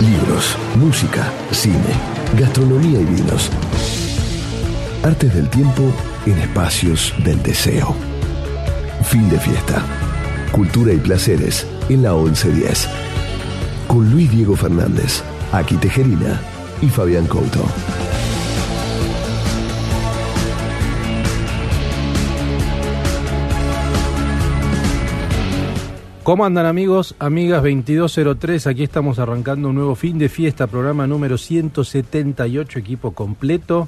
Libros, música, cine, gastronomía y vinos. Artes del tiempo en espacios del deseo. Fin de fiesta. Cultura y placeres en la 1110. Con Luis Diego Fernández, Aki Tejerina y Fabián Couto. ¿Cómo andan amigos, amigas 2203? Aquí estamos arrancando un nuevo fin de fiesta, programa número 178, equipo completo.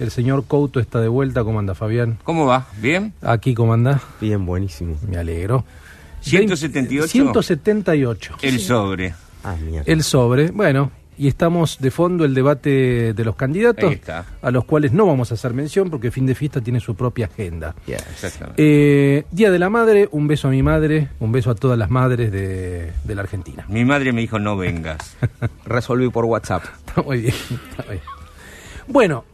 El señor Couto está de vuelta. ¿Cómo anda, Fabián? ¿Cómo va? ¿Bien? Aquí, ¿cómo anda? Bien, buenísimo. Me alegro. 178. 178. El sobre. Ah, mierda. El sobre. Bueno, y estamos de fondo el debate de los candidatos, a los cuales no vamos a hacer mención porque fin de fiesta tiene su propia agenda. Yeah. Eh, Día de la Madre, un beso a mi madre, un beso a todas las madres de, de la Argentina. Mi madre me dijo no vengas. Resolví por WhatsApp. Está muy bien, está bien. Bueno,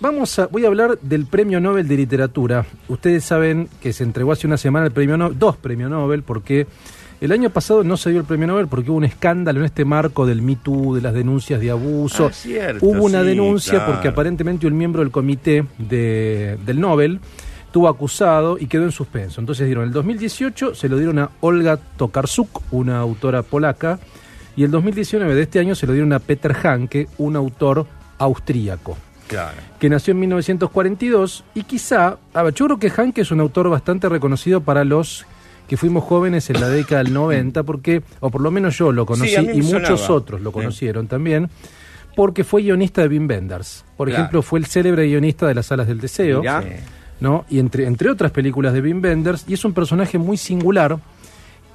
vamos a, voy a hablar del Premio Nobel de Literatura. Ustedes saben que se entregó hace una semana el Premio Nobel, dos Premios Nobel, porque el año pasado no se dio el Premio Nobel porque hubo un escándalo en este marco del Me Too, de las denuncias de abuso. Ah, cierto, hubo una sí, denuncia claro. porque aparentemente un miembro del comité de- del Nobel estuvo acusado y quedó en suspenso. Entonces dieron el 2018, se lo dieron a Olga Tokarczuk, una autora polaca, y el 2019 de este año se lo dieron a Peter Hanke, un autor austríaco, Claro. que nació en 1942 y quizá, a ver, yo creo que Hanke es un autor bastante reconocido para los que fuimos jóvenes en la década del 90, porque, o por lo menos yo lo conocí Sí, y muchos otros lo Sí. conocieron también, porque fue guionista de Wim Wenders. Por Claro. ejemplo, fue el célebre guionista de Las Alas del Deseo. Mirá. ¿no? Y entre, entre otras películas de Wim Wenders, y es un personaje muy singular,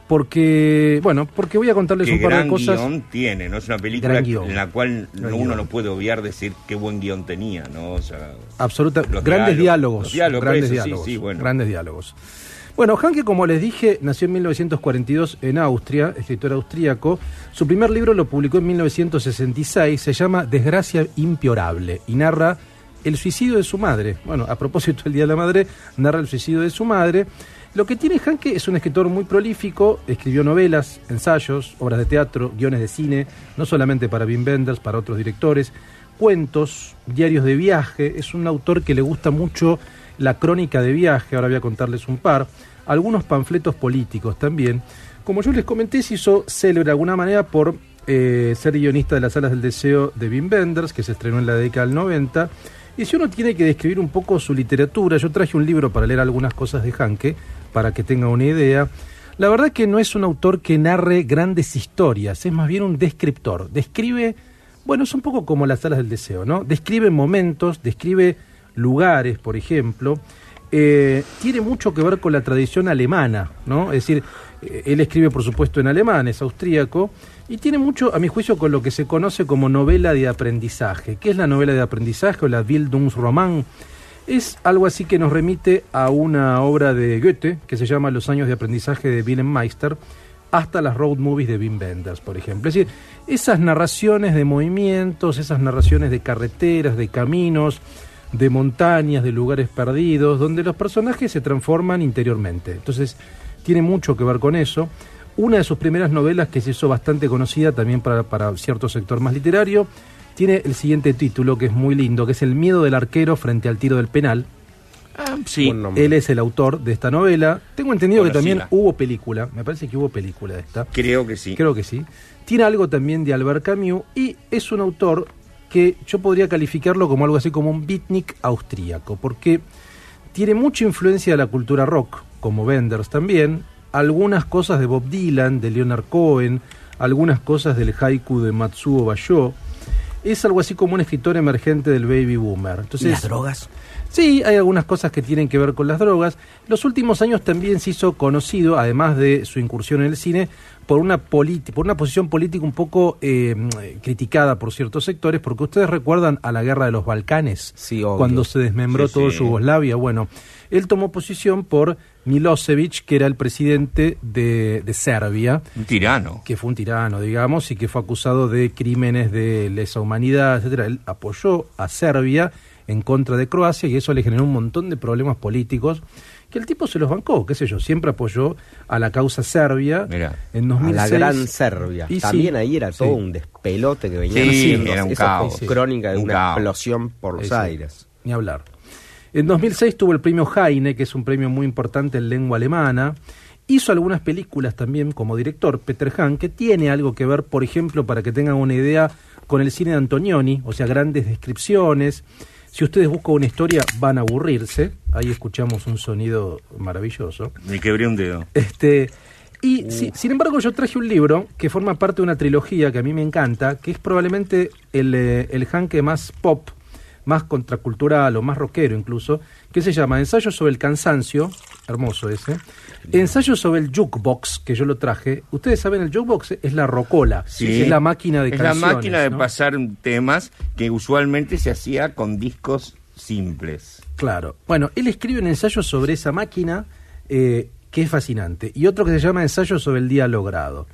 porque, bueno, porque voy a contarles Qué un par de cosas. guion tiene, ¿no? Es una película en la cual Gran uno guion. no puede obviar decir qué buen guion tenía, ¿no? O sea, Absoluta, grandes diálogos, diálogos, diálogos, grandes eso sí, diálogos, sí, bueno. grandes diálogos. Bueno, Hanke, como les dije, nació en 1942 en Austria, escritor austríaco. Su primer libro lo publicó en 1966, se llama Desgracia Impiorable y narra el suicidio de su madre. Bueno, a propósito del Día de la Madre, narra el suicidio de su madre. Lo que tiene Hanke es un escritor muy prolífico, escribió novelas, ensayos, obras de teatro, guiones de cine, no solamente para Wim Wenders, para otros directores, cuentos, diarios de viaje, es un autor que le gusta mucho la crónica de viaje, ahora voy a contarles un par, algunos panfletos políticos también. Como yo les comenté, se hizo célebre de alguna manera por eh, ser guionista de las Alas del Deseo de Wim Wenders, que se estrenó en la década del 90. Y si uno tiene que describir un poco su literatura, yo traje un libro para leer algunas cosas de Hanke, para que tenga una idea. La verdad que no es un autor que narre grandes historias, es más bien un descriptor. Describe, bueno, es un poco como las alas del deseo, ¿no? Describe momentos, describe lugares, por ejemplo. Eh, tiene mucho que ver con la tradición alemana, ¿no? Es decir, eh, él escribe, por supuesto, en alemán, es austríaco, y tiene mucho, a mi juicio, con lo que se conoce como novela de aprendizaje. ¿Qué es la novela de aprendizaje o la Bildungsroman? Es algo así que nos remite a una obra de Goethe que se llama Los años de aprendizaje de Wilhelm Meister, hasta las road movies de Wim Wenders, por ejemplo. Es decir, esas narraciones de movimientos, esas narraciones de carreteras, de caminos, de montañas, de lugares perdidos, donde los personajes se transforman interiormente. Entonces, tiene mucho que ver con eso. Una de sus primeras novelas, que se hizo bastante conocida también para, para cierto sector más literario, tiene el siguiente título, que es muy lindo, que es El miedo del arquero frente al tiro del penal. Ah, sí. Él es el autor de esta novela. Tengo entendido que también hubo película, me parece que hubo película de esta. Creo que sí. Creo que sí. Tiene algo también de Albert Camus y es un autor que yo podría calificarlo como algo así como un beatnik austríaco, porque tiene mucha influencia de la cultura rock, como Wenders también, algunas cosas de Bob Dylan, de Leonard Cohen, algunas cosas del haiku de Matsuo Basho. Es algo así como un escritor emergente del baby boomer. Entonces, drogas? Sí, hay algunas cosas que tienen que ver con las drogas. Los últimos años también se hizo conocido, además de su incursión en el cine, por una, por una posición política un poco eh, criticada por ciertos sectores, porque ustedes recuerdan a la guerra de los Balcanes, Sí, cuando se desmembró Sí, todo sí. Yugoslavia. Bueno, él tomó posición por Milosevic, que era el presidente de, de Serbia Un tirano. que fue un tirano, digamos, y que fue acusado de crímenes de lesa humanidad, etcétera. Él apoyó a Serbia en contra de Croacia y eso le generó un montón de problemas políticos que el tipo se los bancó, qué sé yo, siempre apoyó a la causa serbia Mirá. en A 2006. la gran Serbia. Y sí, También ahí era sí. todo un despelote que venía Sí, haciendo. era un Esa caos. crónica de Un una caos. explosión por los aires. Ni hablar. En 2006 tuvo el premio Heine, que es un premio muy importante en lengua alemana. Hizo algunas películas también como director, Peter Hahn, que tiene algo que ver, por ejemplo, para que tengan una idea, con el cine de Antonioni, o sea, grandes descripciones. Si ustedes buscan una historia, van a aburrirse. Ahí escuchamos un sonido maravilloso. Me quebré un dedo. Este, y si- sin embargo, yo traje un libro que forma parte de una trilogía que a mí me encanta, que es probablemente el, eh, el más pop, más contracultural o más rockero incluso, que se llama Ensayo sobre el cansancio, hermoso ese, Ensayo sobre el jukebox, que yo lo traje. Ustedes saben, el jukebox es la rocola, Sí. es la máquina de Es canciones. la máquina de ¿no? pasar temas que usualmente se hacía con discos simples. Claro. Bueno, él escribe un ensayo sobre esa máquina eh, que es fascinante y otro que se llama Ensayo sobre el día logrado.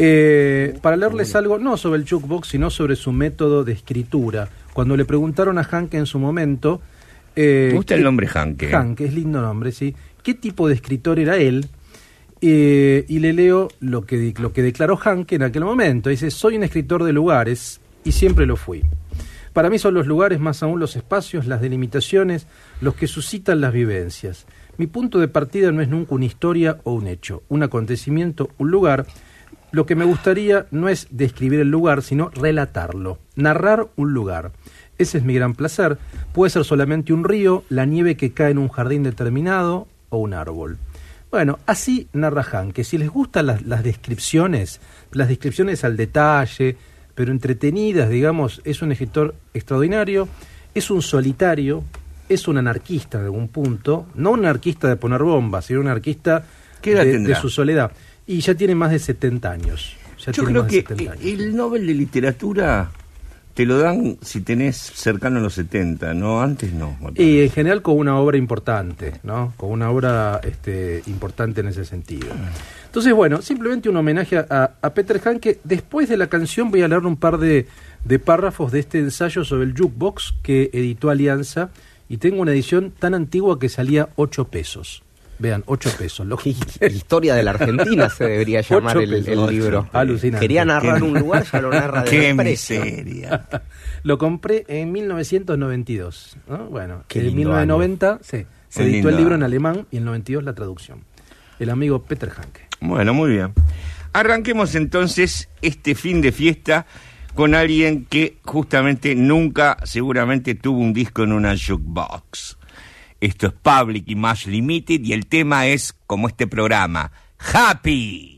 Eh, para leerles algo, no sobre el jukebox, sino sobre su método de escritura. Cuando le preguntaron a Hanke en su momento... eh, Me gusta el nombre Hanke. Hanke, es lindo nombre, sí. ¿Qué tipo de escritor era él? Eh, y le leo lo que, lo que declaró Hanke en aquel momento. Dice, soy un escritor de lugares y siempre lo fui. Para mí son los lugares, más aún los espacios, las delimitaciones, los que suscitan las vivencias. Mi punto de partida no es nunca una historia o un hecho, un acontecimiento, un lugar. Lo que me gustaría no es describir el lugar, sino relatarlo, narrar un lugar. Ese es mi gran placer. Puede ser solamente un río, la nieve que cae en un jardín determinado o un árbol. Bueno, así narra Han, que si les gustan las, las descripciones, las descripciones al detalle, pero entretenidas, digamos, es un escritor extraordinario, es un solitario, es un anarquista en algún punto, no un anarquista de poner bombas, sino un anarquista ¿Qué edad de, de su soledad. Y ya tiene más de 70 años. Ya Yo creo que de 70 años. el Nobel de Literatura te lo dan si tenés cercano a los 70, no antes no. Y en general con una obra importante, ¿no? Con una obra este, importante en ese sentido. Entonces, bueno, simplemente un homenaje a, a Peter Han, que después de la canción voy a leer un par de, de párrafos de este ensayo sobre el jukebox que editó Alianza, y tengo una edición tan antigua que salía 8 pesos. Vean, 8 pesos. Lo historia de la Argentina se debería llamar Ocho el, libro. Alucinante. Quería narrar Qué- un lugar, ya lo narra de Qué miseria. Lo compré en 1992. ¿no? Bueno, Qué en lindo 1990 sí, se Muy editó el libro en alemán y en el 92 la traducción. El amigo Peter Hanke. Bueno, muy bien. Arranquemos entonces este fin de fiesta con alguien que justamente nunca seguramente tuvo un disco en una jukebox. Esto es Public Image Limited y el tema es, como este programa, Happy.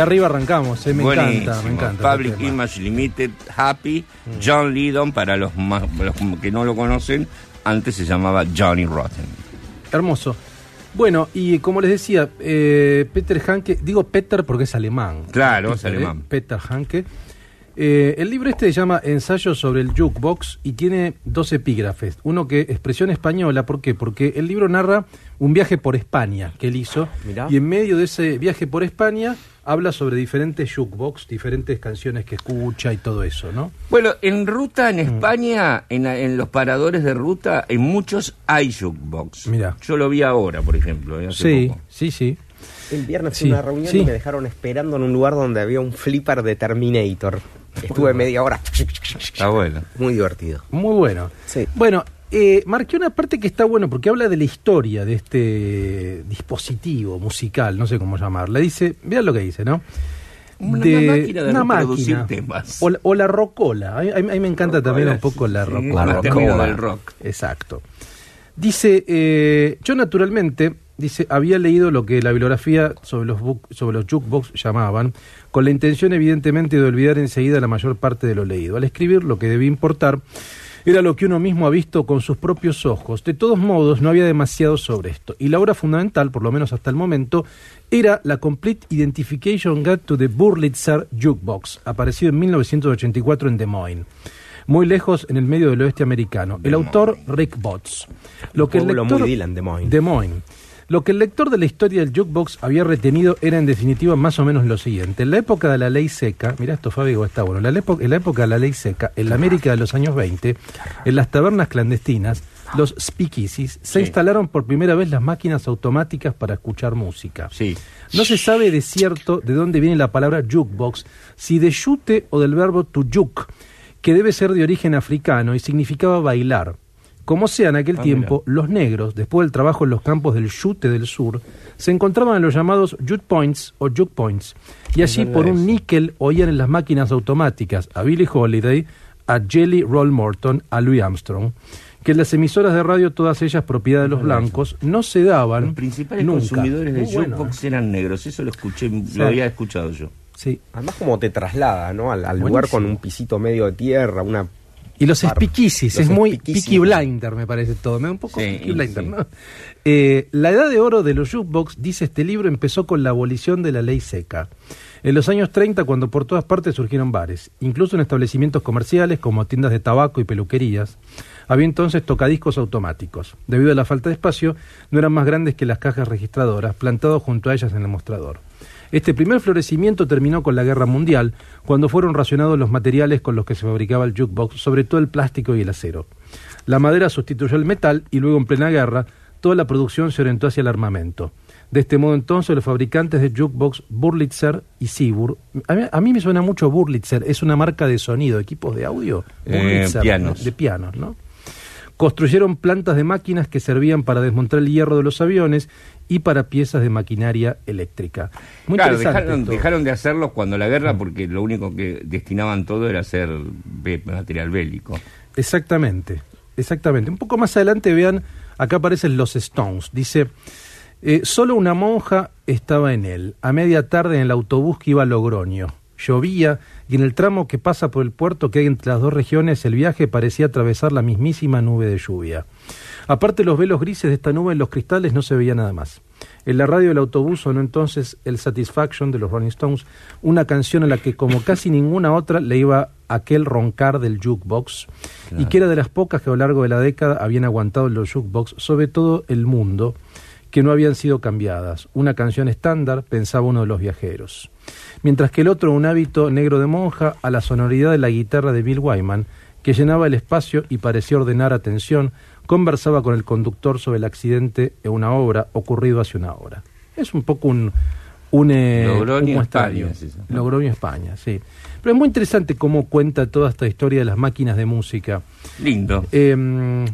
Arriba arrancamos, eh, me Buenísimo. encanta, me encanta. este Public tema. Image Limited, Happy, John Lydon, para los, más, los que no lo conocen, antes se llamaba Johnny Rotten. Hermoso. Bueno, y como les decía, eh, Peter Hanke, digo Peter porque es alemán. Claro, es Peter, alemán. ¿eh? Peter Hanke. Eh, el libro este se llama Ensayo sobre el Jukebox y tiene dos epígrafes. Uno que expresión española, ¿por qué? Porque el libro narra un viaje por España que él hizo Mirá. y en medio de ese viaje por España habla sobre diferentes jukebox, diferentes canciones que escucha y todo eso, ¿no? Bueno, en ruta en España, en, en los paradores de ruta, en muchos hay jukebox. Mirá. Yo lo vi ahora, por ejemplo. eh, hace Sí, poco. sí, sí. El viernes Sí, fui a una reunión sí. y me dejaron esperando en un lugar donde había un flipper de Terminator. Estuve media hora. Está bueno. Muy divertido. Muy bueno. Sí. Bueno, eh, marqué una parte que está bueno porque habla de la historia de este dispositivo musical, no sé cómo llamarla. Dice, vean lo que dice, ¿no? Una- una máquina de reproducir temas. O, la- o la rocola. A mí, a mí me encanta también un poco la Sí, rocola. más temido del rock. Exacto. Dice, eh, yo naturalmente, dice, había leído lo que la bibliografía sobre los, book- sobre los jukebox llamaban, con la intención evidentemente de olvidar enseguida la mayor parte de lo leído. Al escribir lo que debía importar era lo que uno mismo ha visto con sus propios ojos. De todos modos, no había demasiado sobre esto. Y la obra fundamental, por lo menos hasta el momento, era la Complete Identification Guide to the Burlitzer Jukebox, aparecido en 1984 en Des Moines muy lejos en el medio del oeste americano. El autor Rick Botts. Lo que el lector, muy Dylan, Des Moines. Des Moines. Lo que el lector de la historia del jukebox había retenido era en definitiva más o menos lo siguiente. En la época de la ley seca, mira esto Fabi, que está bueno, en la, época, en la época de la ley seca, en la América de los años 20, en las tabernas clandestinas, los speakeasies, se Sí. instalaron por primera vez las máquinas automáticas para escuchar música. Sí. No se sabe de cierto de dónde viene la palabra jukebox, si de yute o del verbo to juk, que debe ser de origen africano y significaba bailar. Como sea, en aquel Ah, tiempo, los negros, después del trabajo en los campos del yute del sur, se encontraban en los llamados jute points o juke points, y allí por un níquel oían en las máquinas automáticas a Billie Holiday, a Jelly Roll Morton, a Louis Armstrong, que en las emisoras de radio, todas ellas propiedad de los blancos, no se daban Los principales nunca. consumidores de bueno, jukebox ¿eh? eran negros. Eso lo escuché, Sí. lo había escuchado yo. Sí. Además como te traslada, ¿no? Al, al lugar con un pisito medio de tierra, una... Y los es muy. Peaky Blinder, me parece todo. Me da un poco Sí, Peaky Blinder, sí. ¿no? Eh, la edad de oro de los jukebox, dice este libro, empezó con la abolición de la ley seca. En los años 30, cuando por todas partes surgieron bares, incluso en establecimientos comerciales como tiendas de tabaco y peluquerías, había entonces tocadiscos automáticos. Debido a la falta de espacio, no eran más grandes que las cajas registradoras, plantados junto a ellas en el mostrador. Este primer florecimiento terminó con la Guerra Mundial, cuando fueron racionados los materiales con los que se fabricaba el jukebox, sobre todo el plástico y el acero. La madera sustituyó el metal y luego en plena guerra toda la producción se orientó hacia el armamento. De este modo entonces los fabricantes de jukebox Burlitzer y Sibur, a mí, a mí me suena mucho Burlitzer, es una marca de sonido, equipos de audio, Eh, Burlitzer, pianos. ¿no? de pianos, ¿no? Construyeron plantas de máquinas que servían para desmontar el hierro de los aviones y para piezas de maquinaria eléctrica. Muy claro, dejaron, de hacerlos cuando la guerra porque lo único que destinaban todo era hacer material bélico. Exactamente, exactamente. Un poco más adelante vean, acá aparecen los Stones. Dice, eh, solo una monja estaba en él, a media tarde en el autobús que iba a Logroño. Llovía y en el tramo que pasa por el puerto que hay entre las dos regiones el viaje parecía atravesar la mismísima nube de lluvia. Aparte los velos grises de esta nube en los cristales no se veía nada más. En la radio del autobús sonó entonces el Satisfaction de los Rolling Stones, una canción a la que como casi ninguna otra le iba aquel roncar del jukebox y que era de las pocas que a lo largo de la década habían aguantado los jukebox, sobre todo el mundo, que no habían sido cambiadas. Una canción estándar, pensaba uno de los viajeros. Mientras que el otro un hábito negro de monja a la sonoridad de la guitarra de Bill Wyman, que llenaba el espacio y parecía ordenar atención, conversaba con el conductor sobre el accidente en una obra ocurrido hace una hora. Es un poco un, un, eh, Logroño, un. España, es eso. Logroño, España, sí. Pero es muy interesante cómo cuenta toda esta historia de las máquinas de música. Lindo. Eh,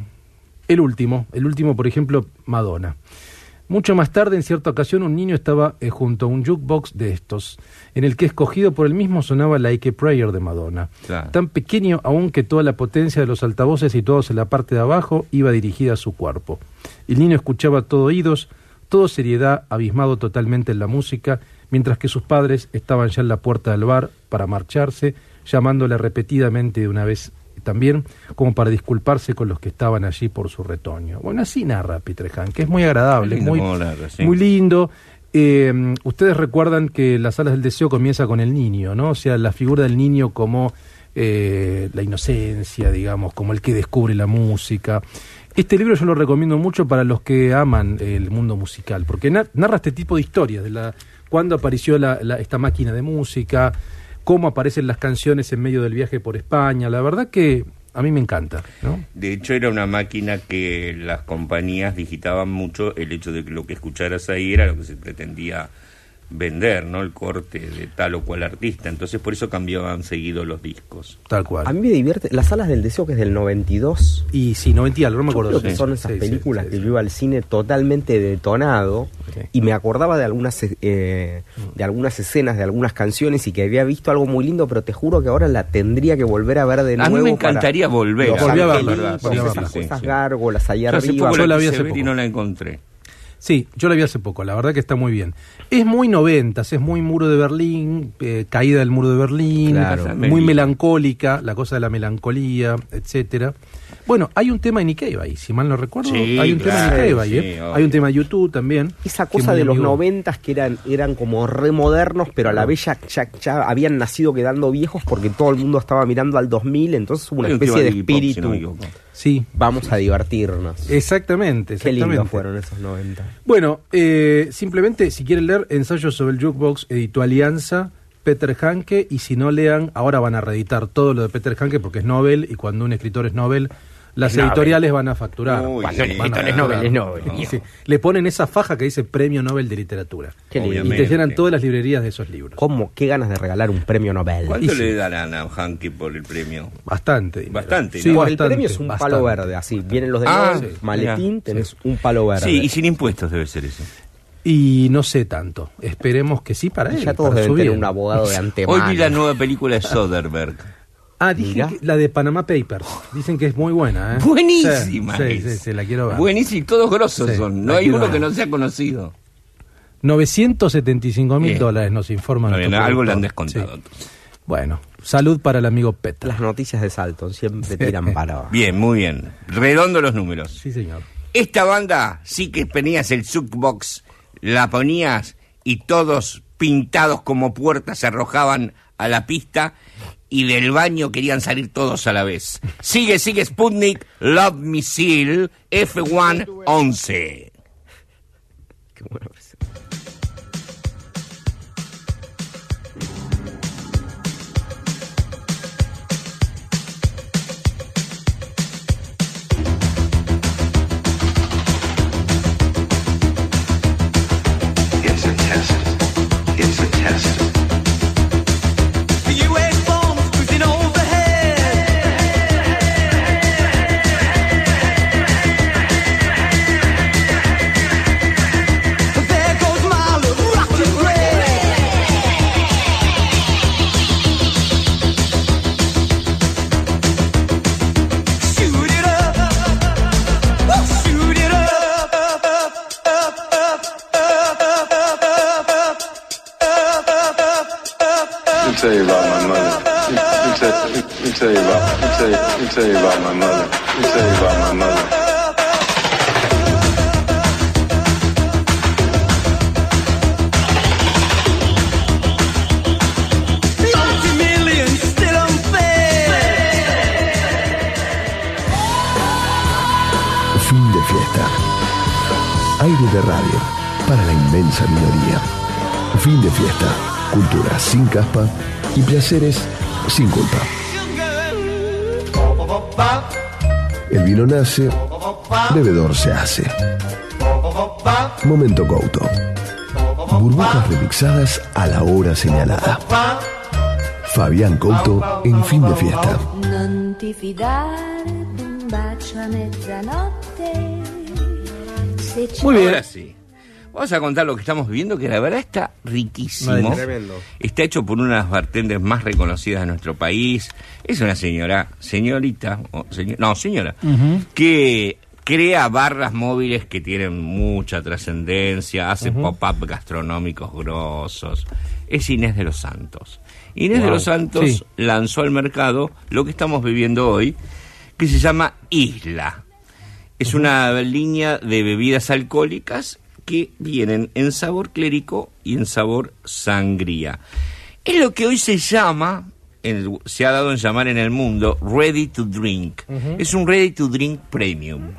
el último, el último, por ejemplo, Madonna. Mucho más tarde, en cierta ocasión, un niño estaba eh, junto a un jukebox de estos, en el que escogido por él mismo sonaba Like a Prayer de Madonna. Claro. Tan pequeño aún que toda la potencia de los altavoces situados en la parte de abajo iba dirigida a su cuerpo. El niño escuchaba todo oídos, todo seriedad, abismado totalmente en la música, mientras que sus padres estaban ya en la puerta del bar para marcharse, llamándole repetidamente de una vez también como para disculparse con los que estaban allí por su retoño. Bueno, así narra Peter Han, que es muy agradable, lindo muy, cómo narra, sí. muy lindo. Eh, ustedes recuerdan que Las Alas del Deseo comienza con el niño, ¿no? O sea, la figura del niño como eh, la inocencia, digamos, como el que descubre la música. Este libro yo lo recomiendo mucho para los que aman el mundo musical, porque na- narra este tipo de historias, de la cuándo apareció la- la- esta máquina de música, cómo aparecen las canciones en medio del viaje por España. La verdad que a mí me encanta, ¿no? De hecho, era una máquina que las compañías digitaban mucho el hecho de que lo que escucharas ahí era lo que se pretendía vender, ¿no? El corte de tal o cual artista. Entonces, por eso cambiaban seguido los discos. Tal cual. A mí me divierte. Las Alas del Deseo, que es del 92. Y sí, 90 y algo, no me Yo acuerdo. creo que Sí, son esas sí, sí, películas sí, que yo iba al cine totalmente detonado y me acordaba de algunas eh, de algunas escenas, de algunas canciones y que había visto algo muy lindo, pero te juro que ahora la tendría que volver a ver de A nuevo. mí me para- encantaría volver a Volví a verla, a esas, verla. Sí, esas sí. gárgolas allá Yo hace arriba. poco Yo la vi hace y no la encontré. Sí, yo la vi hace poco, la verdad que está muy bien. Es muy noventas, es muy muro de Berlín, eh, caída del muro de Berlín, Claro. muy melancólica, la cosa de la melancolía, etcétera. Bueno, hay un tema en Ikea ahí, si mal no recuerdo, Sí, hay un tema claro, en ahí, sí, ¿eh? hay un tema en YouTube también. Esa cosa de los noventas que eran, eran como remodernos, pero a la vez ya, ya- ya habían nacido quedando viejos porque todo el mundo estaba mirando al 2000, entonces hubo una especie de Pop, si espíritu. no. Sí, Vamos a divertirnos. exactamente, Qué exactamente. lindos fueron esos 90. Bueno, eh, simplemente si quieren leer Ensayos sobre el Jukebox, editó Alianza, Peter Hanke, y si no lean, ahora van a reeditar todo lo de Peter Hanke porque es Nobel, y cuando un escritor es Nobel, las Nobel. editoriales van a facturar. Uy, Van sí. a Es facturar. Nobel, es Nobel. Y sí, le ponen esa faja que dice Premio Nobel de Literatura. Qué. Y te llenan todas las librerías de esos libros. ¿Cómo? Qué ganas de regalar un premio Nobel. ¿Cuánto Y sí. le darán a Hanky por el premio? Bastante. dinero. Bastante, Sí, ¿no? Por el bastante, premio es un bastante. palo verde, así. Vienen los de Ah, Nobel, maletín, tenés un palo verde. Sí, y sin impuestos debe ser eso. Y no sé tanto. Esperemos que sí para Y él. ya todos para deben su tener un abogado de antemano. Hoy vi la nueva película de Soderbergh. Ah, dije que la de Panama Papers. Dicen que es muy buena, ¿eh? Buenísima. Sí, sí, es. sí, sí, la quiero ver. Buenísima, todos grosos Sí, son. No hay uno ver. que no sea conocido. 975 mil dólares nos informan. No, algo le han descontado. Sí. Bueno, salud para el amigo Petra. Las noticias de Salton siempre tiran para abajo. Bien, muy bien. Redondo los números. Sí, señor. Esta banda sí que ponías el Jukebox, la ponías y todos pintados como puertas se arrojaban a la pista y del baño querían salir todos a la vez. Sigue, sigue Sputnik, Love Missile, F111. Qué buena caspa y placeres sin culpa. El vino nace, bebedor se hace. Momento Couto. Burbujas remixadas a la hora señalada. Fabián Couto en fin de fiesta. Non ti fidare d'un bacio a mezzanotte. Se ci Muy bien. Ahora sí. Vamos a contar lo que estamos viviendo, que la verdad está riquísimo. Tremendo. Está hecho por una de las bartenders más reconocidas de nuestro país. Es una señora, señorita, o señor- no, señora, que crea barras móviles que tienen mucha trascendencia, hace pop-up gastronómicos grosos. Es Inés de los Santos. Inés de los Santos Sí. lanzó al mercado lo que estamos viviendo hoy, que se llama Isla. Es una línea de bebidas alcohólicas que vienen en sabor clérico y en sabor sangría. Es lo que hoy se llama, se ha dado en llamar en el mundo, ready to drink. Es un ready to drink premium.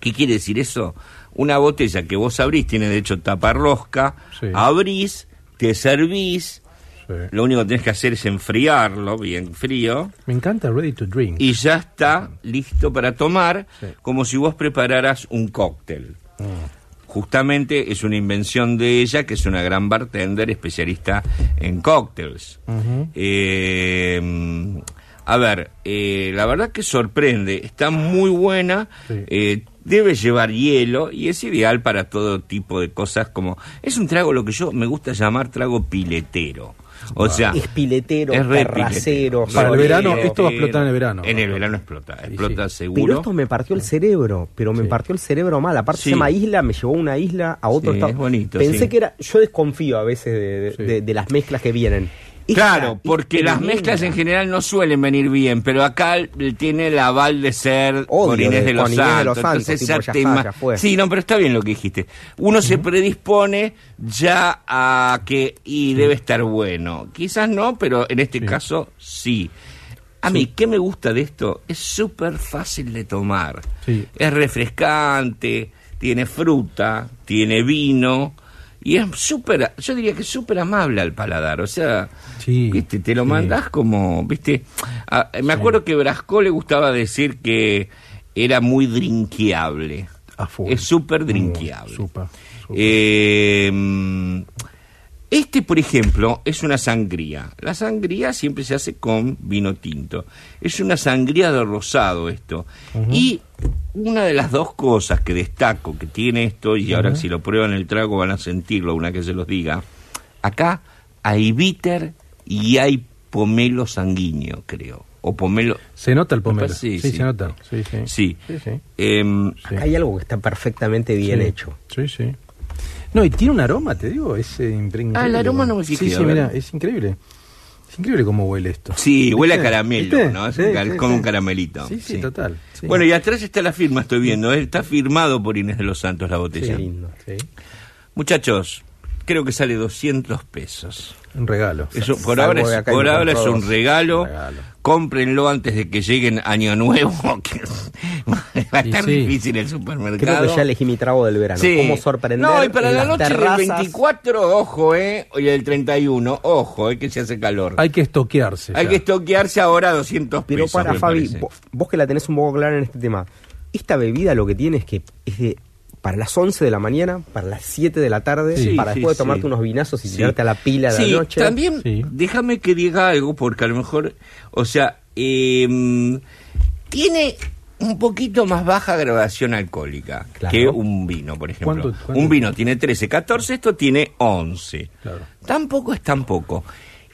¿Qué quiere decir eso? Una botella que vos abrís, tiene de hecho tapa rosca, Sí. abrís, te servís, Sí. lo único que tenés que hacer es enfriarlo bien frío Me encanta Ready to Drink. y ya está listo para tomar Sí. como si vos prepararas un cóctel. Mm. Justamente es una invención de ella, que es una gran bartender especialista en cócteles. Eh, a ver, eh, la verdad que sorprende, está muy buena, Sí. eh, debe llevar hielo y es ideal para todo tipo de cosas como... Es un trago lo que yo me gusta llamar trago piletero. O sea, Es piletero, es re terracero, piletero. Para el verano, esto va a explotar en el verano. En el verano explota, explota sí. seguro. Pero esto me partió el cerebro, pero me Sí. partió el cerebro mal. Aparte Sí. se llama isla, me llevó a una isla, a otro Sí, estado. es bonito, Pensé sí. que era, yo desconfío a veces de, de- Sí. de- de las mezclas que vienen. Claro, porque las mezclas en general no suelen venir bien, pero acá tiene el aval de ser Obvio, con Inés de- de los con Inés de Santos. los Santos, Entonces tipo, ya ya te está, ima- ya fue. Sí, no, pero está bien lo que dijiste. Uno se predispone ya a que y debe estar bueno. Quizás no, pero en este caso sí. A mí, ¿qué me gusta de esto? Es súper fácil de tomar. Sí. Es refrescante, tiene fruta, tiene vino. Y es súper, yo diría que es súper amable al paladar. O sea, Sí, ¿viste? te lo sí. mandás como, ¿viste? Ah, me acuerdo que Brasco le gustaba decir que era muy full. Es súper súper, súper. Eh, este, por ejemplo, es una sangría. La sangría siempre se hace con vino tinto. Es una sangría de rosado esto. Y una de las dos cosas que destaco que tiene esto, y ahora si lo prueban el trago van a sentirlo una que se los diga, acá hay bitter y hay pomelo sanguíneo, creo. O pomelo... Se nota el pomelo. Sí, Sí, sí. se nota. Sí, sí. Sí. Sí, sí. Em. Acá hay algo que está perfectamente bien Sí. hecho. Sí, sí. No, y tiene un aroma, te digo, es eh, increíble. Ah, el aroma no me fijé, Sí, sí, mira, es increíble. Es increíble cómo huele esto. Sí, huele a caramelo, ¿Viste? ¿no? Es Sí, un car- sí, como sí. un caramelito. Sí, sí, total. sí. Bueno, y atrás está la firma, estoy viendo. ¿eh? Está firmado por Inés de los Santos la Qué botella. lindo. Sí, Muchachos, creo que sale 200 pesos. un regalo. Eso, por ahora, es, por ahora es un regalo. Un regalo. Cómprenlo antes de que lleguen Año Nuevo, que va a estar sí. difícil el Creo supermercado. que ya elegí mi trago del verano. Sí. Cómo sorprender No, y para la noche del terrazas. 24, ojo, ¿eh? Y el 31, ojo, ¿eh? Que se hace calor. Hay que estoquearse. Hay ya. que estoquearse ahora a 200 Pero pesos. para me Fabi, vos, vos que la tenés un poco clara en este tema, esta bebida lo que tiene es que es de para las 11 de la mañana, para las 7 de la tarde, Sí, para sí, después de sí. tomarte unos vinazos y Sí. tirarte a la pila de Sí, la noche. también Sí. déjame que diga algo, porque a lo mejor, o sea, eh, tiene un poquito más baja graduación alcohólica Claro. que un vino, por ejemplo. ¿Cuánto- cuánto? Un vino tiene 13, 14, esto tiene 11. Claro. Tampoco es tampoco.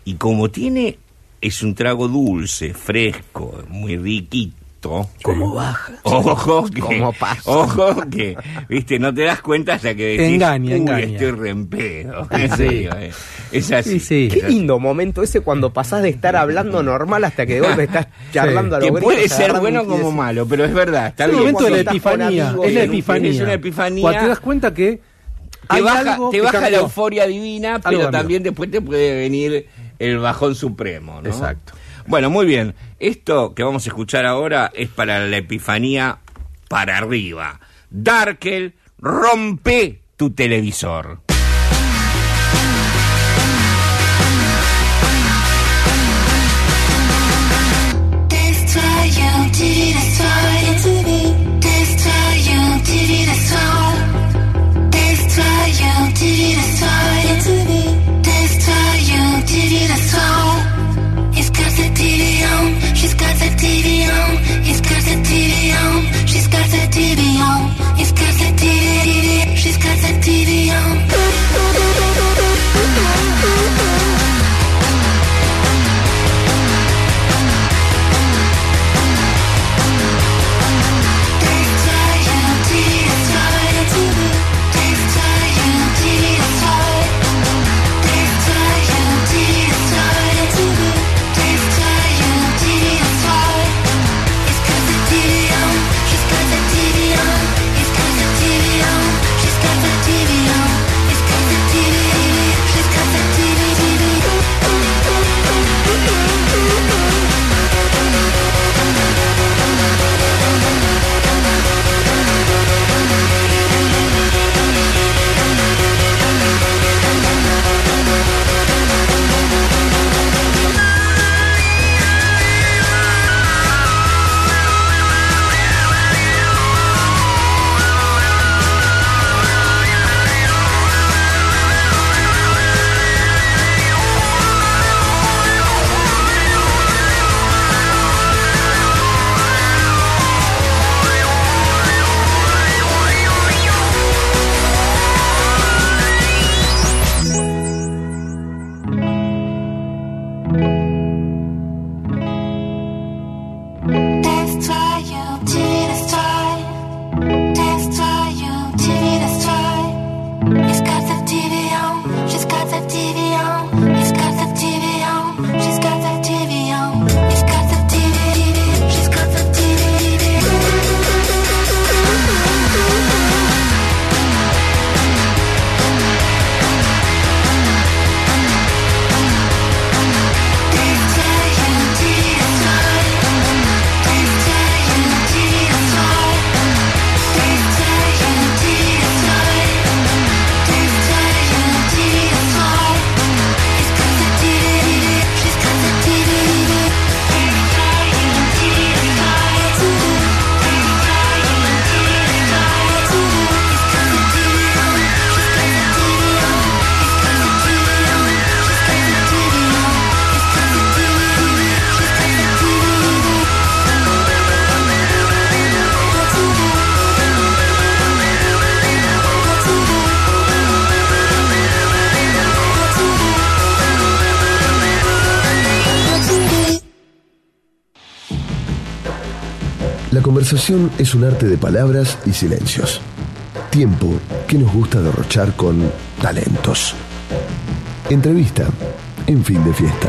Y como tiene, es un trago dulce, fresco, muy riquito. ¿Cómo baja? Ojo que, ¿Cómo pasa? ojo que, viste, no te das cuenta hasta que decís, Engaña, uy, engaña". estoy re en pedo". En serio, eh. es así. Sí, sí. Qué lindo momento ese cuando pasás de estar hablando normal hasta que de golpe estás charlando a Que gritos, puede ser bueno como malo, pero es verdad, está Es el bien. momento de la epifanía. Es la epifanía. es una epifanía. Cuando te das cuenta que Te baja, te baja la euforia divina, pero también después te puede venir el bajón supremo, ¿no? Exacto. Bueno, muy bien. Esto que vamos a escuchar ahora es para la epifanía para arriba. Darkel, rompe tu televisor. Conversación es un arte de palabras y silencios. Tiempo que nos gusta derrochar con talentos. Entrevista en fin de fiesta.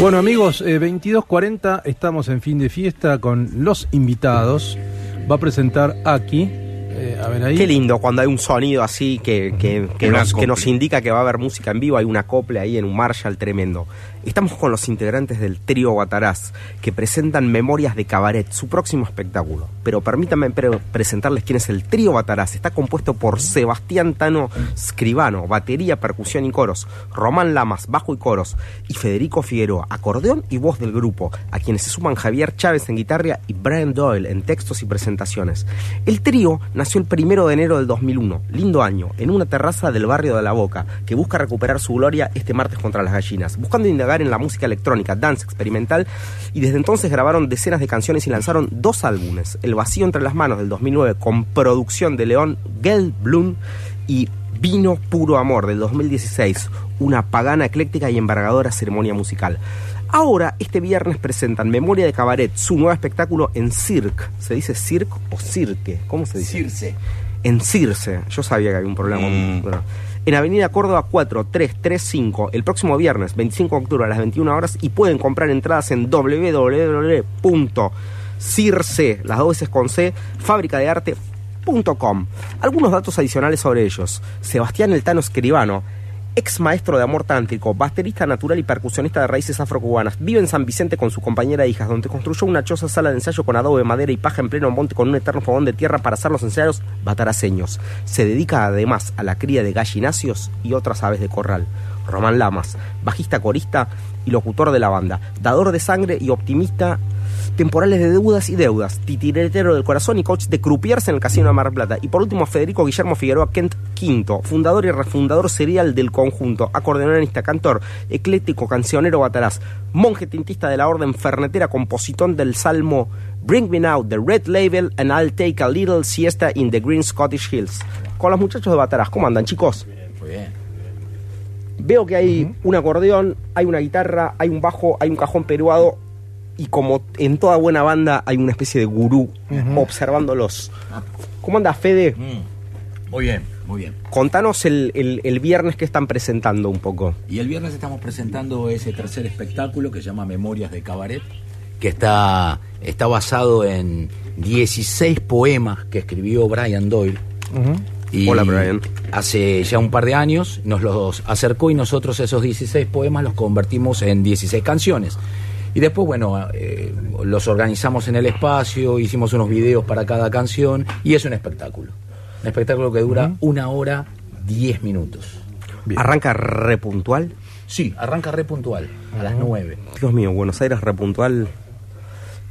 Bueno amigos, eh, 22.40, estamos en fin de fiesta con los invitados. Va a presentar aquí, eh, a ver ahí. Qué lindo cuando hay un sonido así que, que- que nos, que nos indica que va a haber música en vivo. Hay una copla ahí en un Marshall tremendo. Estamos con los integrantes del trío Guatarás que presentan Memorias de Cabaret, su próximo espectáculo. Pero permítanme pre- presentarles quién es el trío Guatarás. Está compuesto por Sebastián Tano Scribano, batería, percusión y coros, Román Lamas, bajo y coros, y Federico Figueroa, acordeón y voz del grupo, a quienes se suman Javier Chávez en guitarra y Brian Doyle en textos y presentaciones. El trío nació el primero de enero del 2001, lindo año, en una terraza del barrio de La Boca, que busca recuperar su gloria este martes contra las gallinas, buscando indagar en la música electrónica, dance experimental, y desde entonces grabaron decenas de canciones y lanzaron dos álbumes, El vacío entre las manos del 2009, con producción de León Gelblum, y Vino Puro Amor del 2016, una pagana ecléctica y embargadora ceremonia musical. Ahora, este viernes presentan Memoria de Cabaret, su nuevo espectáculo en Cirque. ¿Se dice Cirque o Cirque? ¿Cómo se dice? Circe. En Circe. Yo sabía que había un problema. Mm. Bueno. En Avenida Córdoba 4335, el próximo viernes, 25 de octubre a las 21 horas, y pueden comprar entradas en www.circe, las dos veces con C, fábrica de arte.com. Algunos datos adicionales sobre ellos. Sebastián Eltano Escribano, ex maestro de amor tántrico, baterista natural y percusionista de raíces afrocubanas. Vive en San Vicente con su compañera e hijas, donde construyó una choza sala de ensayo con adobe, madera y paja en pleno monte con un eterno fogón de tierra para hacer los ensayos bataraceños. Se dedica además a la cría de gallinacios y otras aves de corral. Román Lamas, bajista corista y locutor de la banda, dador de sangre y optimista temporales de deudas y deudas, titiretero del corazón y coach de croupiers en el Casino de Mar del Plata. Y por último, Federico Guillermo Figueroa Kent V, fundador y refundador serial del conjunto, acordeonista, cantor, ecléctico, cancionero bataraz, monje tintista de la orden fernetera, compositor del salmo Bring me now the red label and I'll take a little siesta in the green Scottish hills. Con los muchachos de Bataraz, ¿cómo andan chicos? Muy bien. Veo que hay un acordeón, hay una guitarra, hay un bajo, hay un cajón peruado y como en toda buena banda hay una especie de gurú observándolos. ¿Cómo anda Fede? Mm, Muy bien, muy bien. Contanos el, el- el viernes que están presentando un poco. Y el viernes estamos presentando ese tercer espectáculo que se llama Memorias de Cabaret, que está está basado en 16 poemas que escribió Brian Doyle. Y Hola, Brian. Hace ya un par de años nos los acercó y nosotros esos 16 poemas los convertimos en 16 canciones. Y después, bueno, eh, los organizamos en el espacio, hicimos unos videos para cada canción y es un espectáculo. Un espectáculo que dura una hora, 10 minutos. ¿Arranca repuntual? Sí, arranca re puntual, a las 9. Dios mío, Buenos Aires repuntual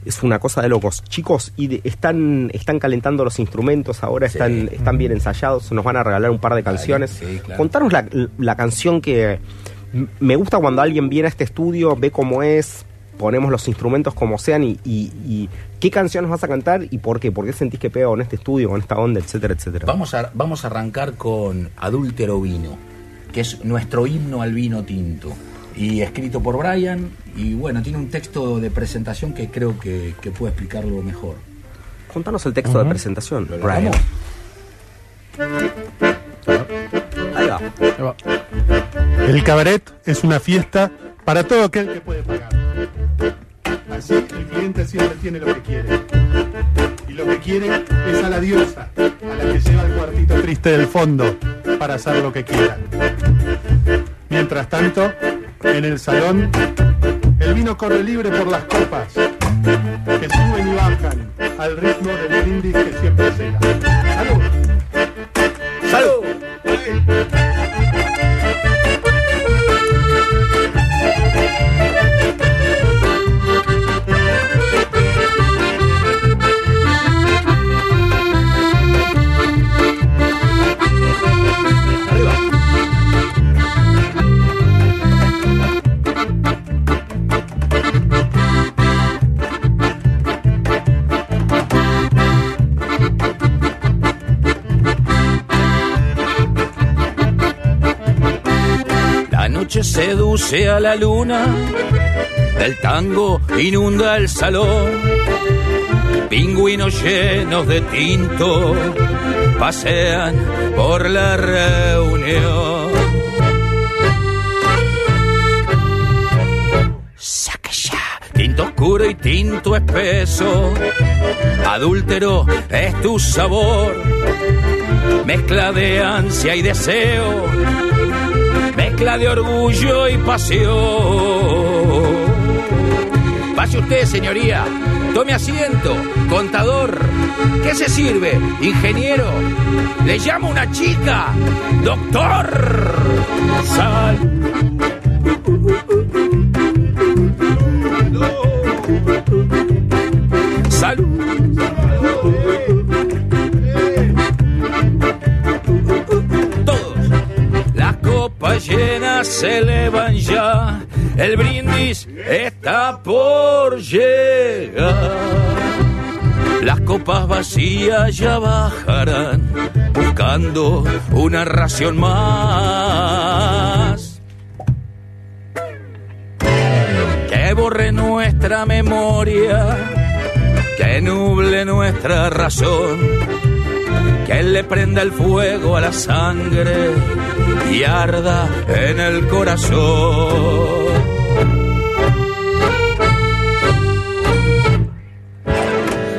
es una cosa de locos. Chicos, y de- están, están calentando los instrumentos ahora, están, están bien ensayados, nos van a regalar un par de canciones. sí, claro. Contanos la, la canción que me gusta cuando alguien viene a este estudio, ve cómo es, ponemos los instrumentos como sean y, y- y qué canciones vas a cantar y por qué, por qué sentís que pega con este estudio, con esta onda, etcétera, etcétera. Vamos a, vamos a arrancar con Adúltero Vino, que es nuestro himno al vino tinto. Y escrito por Brian, y bueno, tiene un texto de presentación que creo que, que puede explicarlo mejor. Contanos el texto de presentación, ¿Lo Brian. logramos? Ahí va. El cabaret es una fiesta para todo aquel que puede pagar. Así el cliente siempre tiene lo que quiere. Y lo que quiere es a la diosa, a la que lleva el cuartito triste del fondo para hacer lo que quiera. Mientras tanto, en el salón, el vino corre libre por las copas, que suben y bajan al ritmo del brindis que siempre llega. ¡Salud! ¡Salud! Noche seduce a la luna, el tango inunda el salón, pingüinos llenos de tinto pasean por la reunión. Saca ya, tinto oscuro y tinto espeso, adúltero es tu sabor, mezcla de ansia y deseo mezcla de orgullo y pasión. Pase usted, señoría, tome asiento, contador. ¿Qué se sirve? Ingeniero. Le llamo una chica. Doctor. Sal. Salud. Se elevan ya, el brindis está por llegar. Las copas vacías ya bajarán, buscando una ración más. Que borre nuestra memoria, que nuble nuestra razón que le prenda el fuego a la sangre arda en el corazón.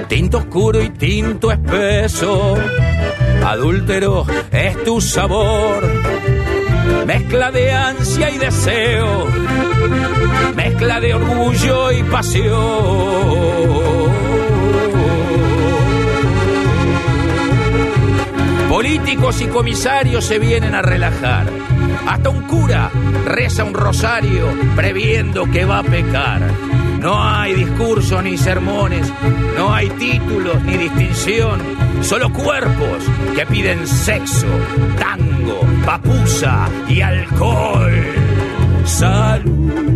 Tinto oscuro y tinto espeso, adúltero es tu sabor, mezcla de ansia y deseo, mezcla de orgullo y pasión. Políticos y comisarios se vienen a relajar. Hasta un cura reza un rosario previendo que va a pecar. No hay discursos ni sermones, no hay títulos ni distinción, solo cuerpos que piden sexo, tango, papusa y alcohol. Salud.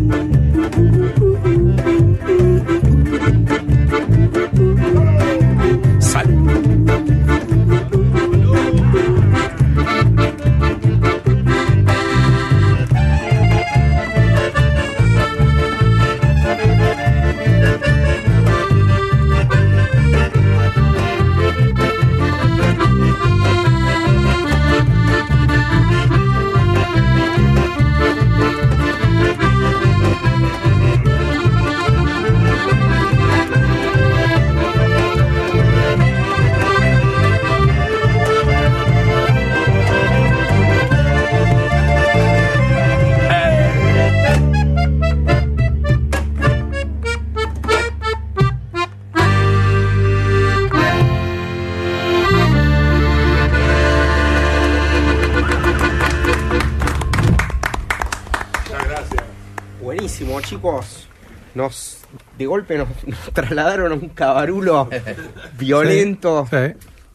De golpe nos, nos trasladaron a un cabarulo violento Sí.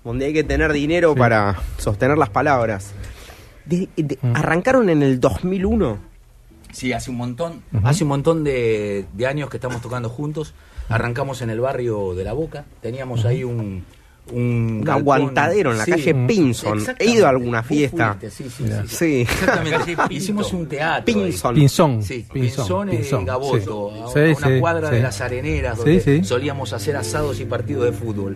donde hay que tener dinero Sí. para sostener las palabras. De- de- Mm. Arrancaron en el 2001. Sí, hace un montón, hace un montón de, de años que estamos tocando juntos. Arrancamos en el barrio de La Boca, teníamos ahí un, un galpón. aguantadero en la Sí, calle Pinson. He ido a alguna fiesta. fuiste, sí, sí, Mirá. sí. Sí. Exactamente, hicimos un teatro. ahí. Pinson. Pinzón. Sí, Pinzón, Pinzón, en Gaboto, sí. a, Sí, a una sí, cuadra sí. de las areneras donde sí. solíamos hacer asados y partidos de fútbol.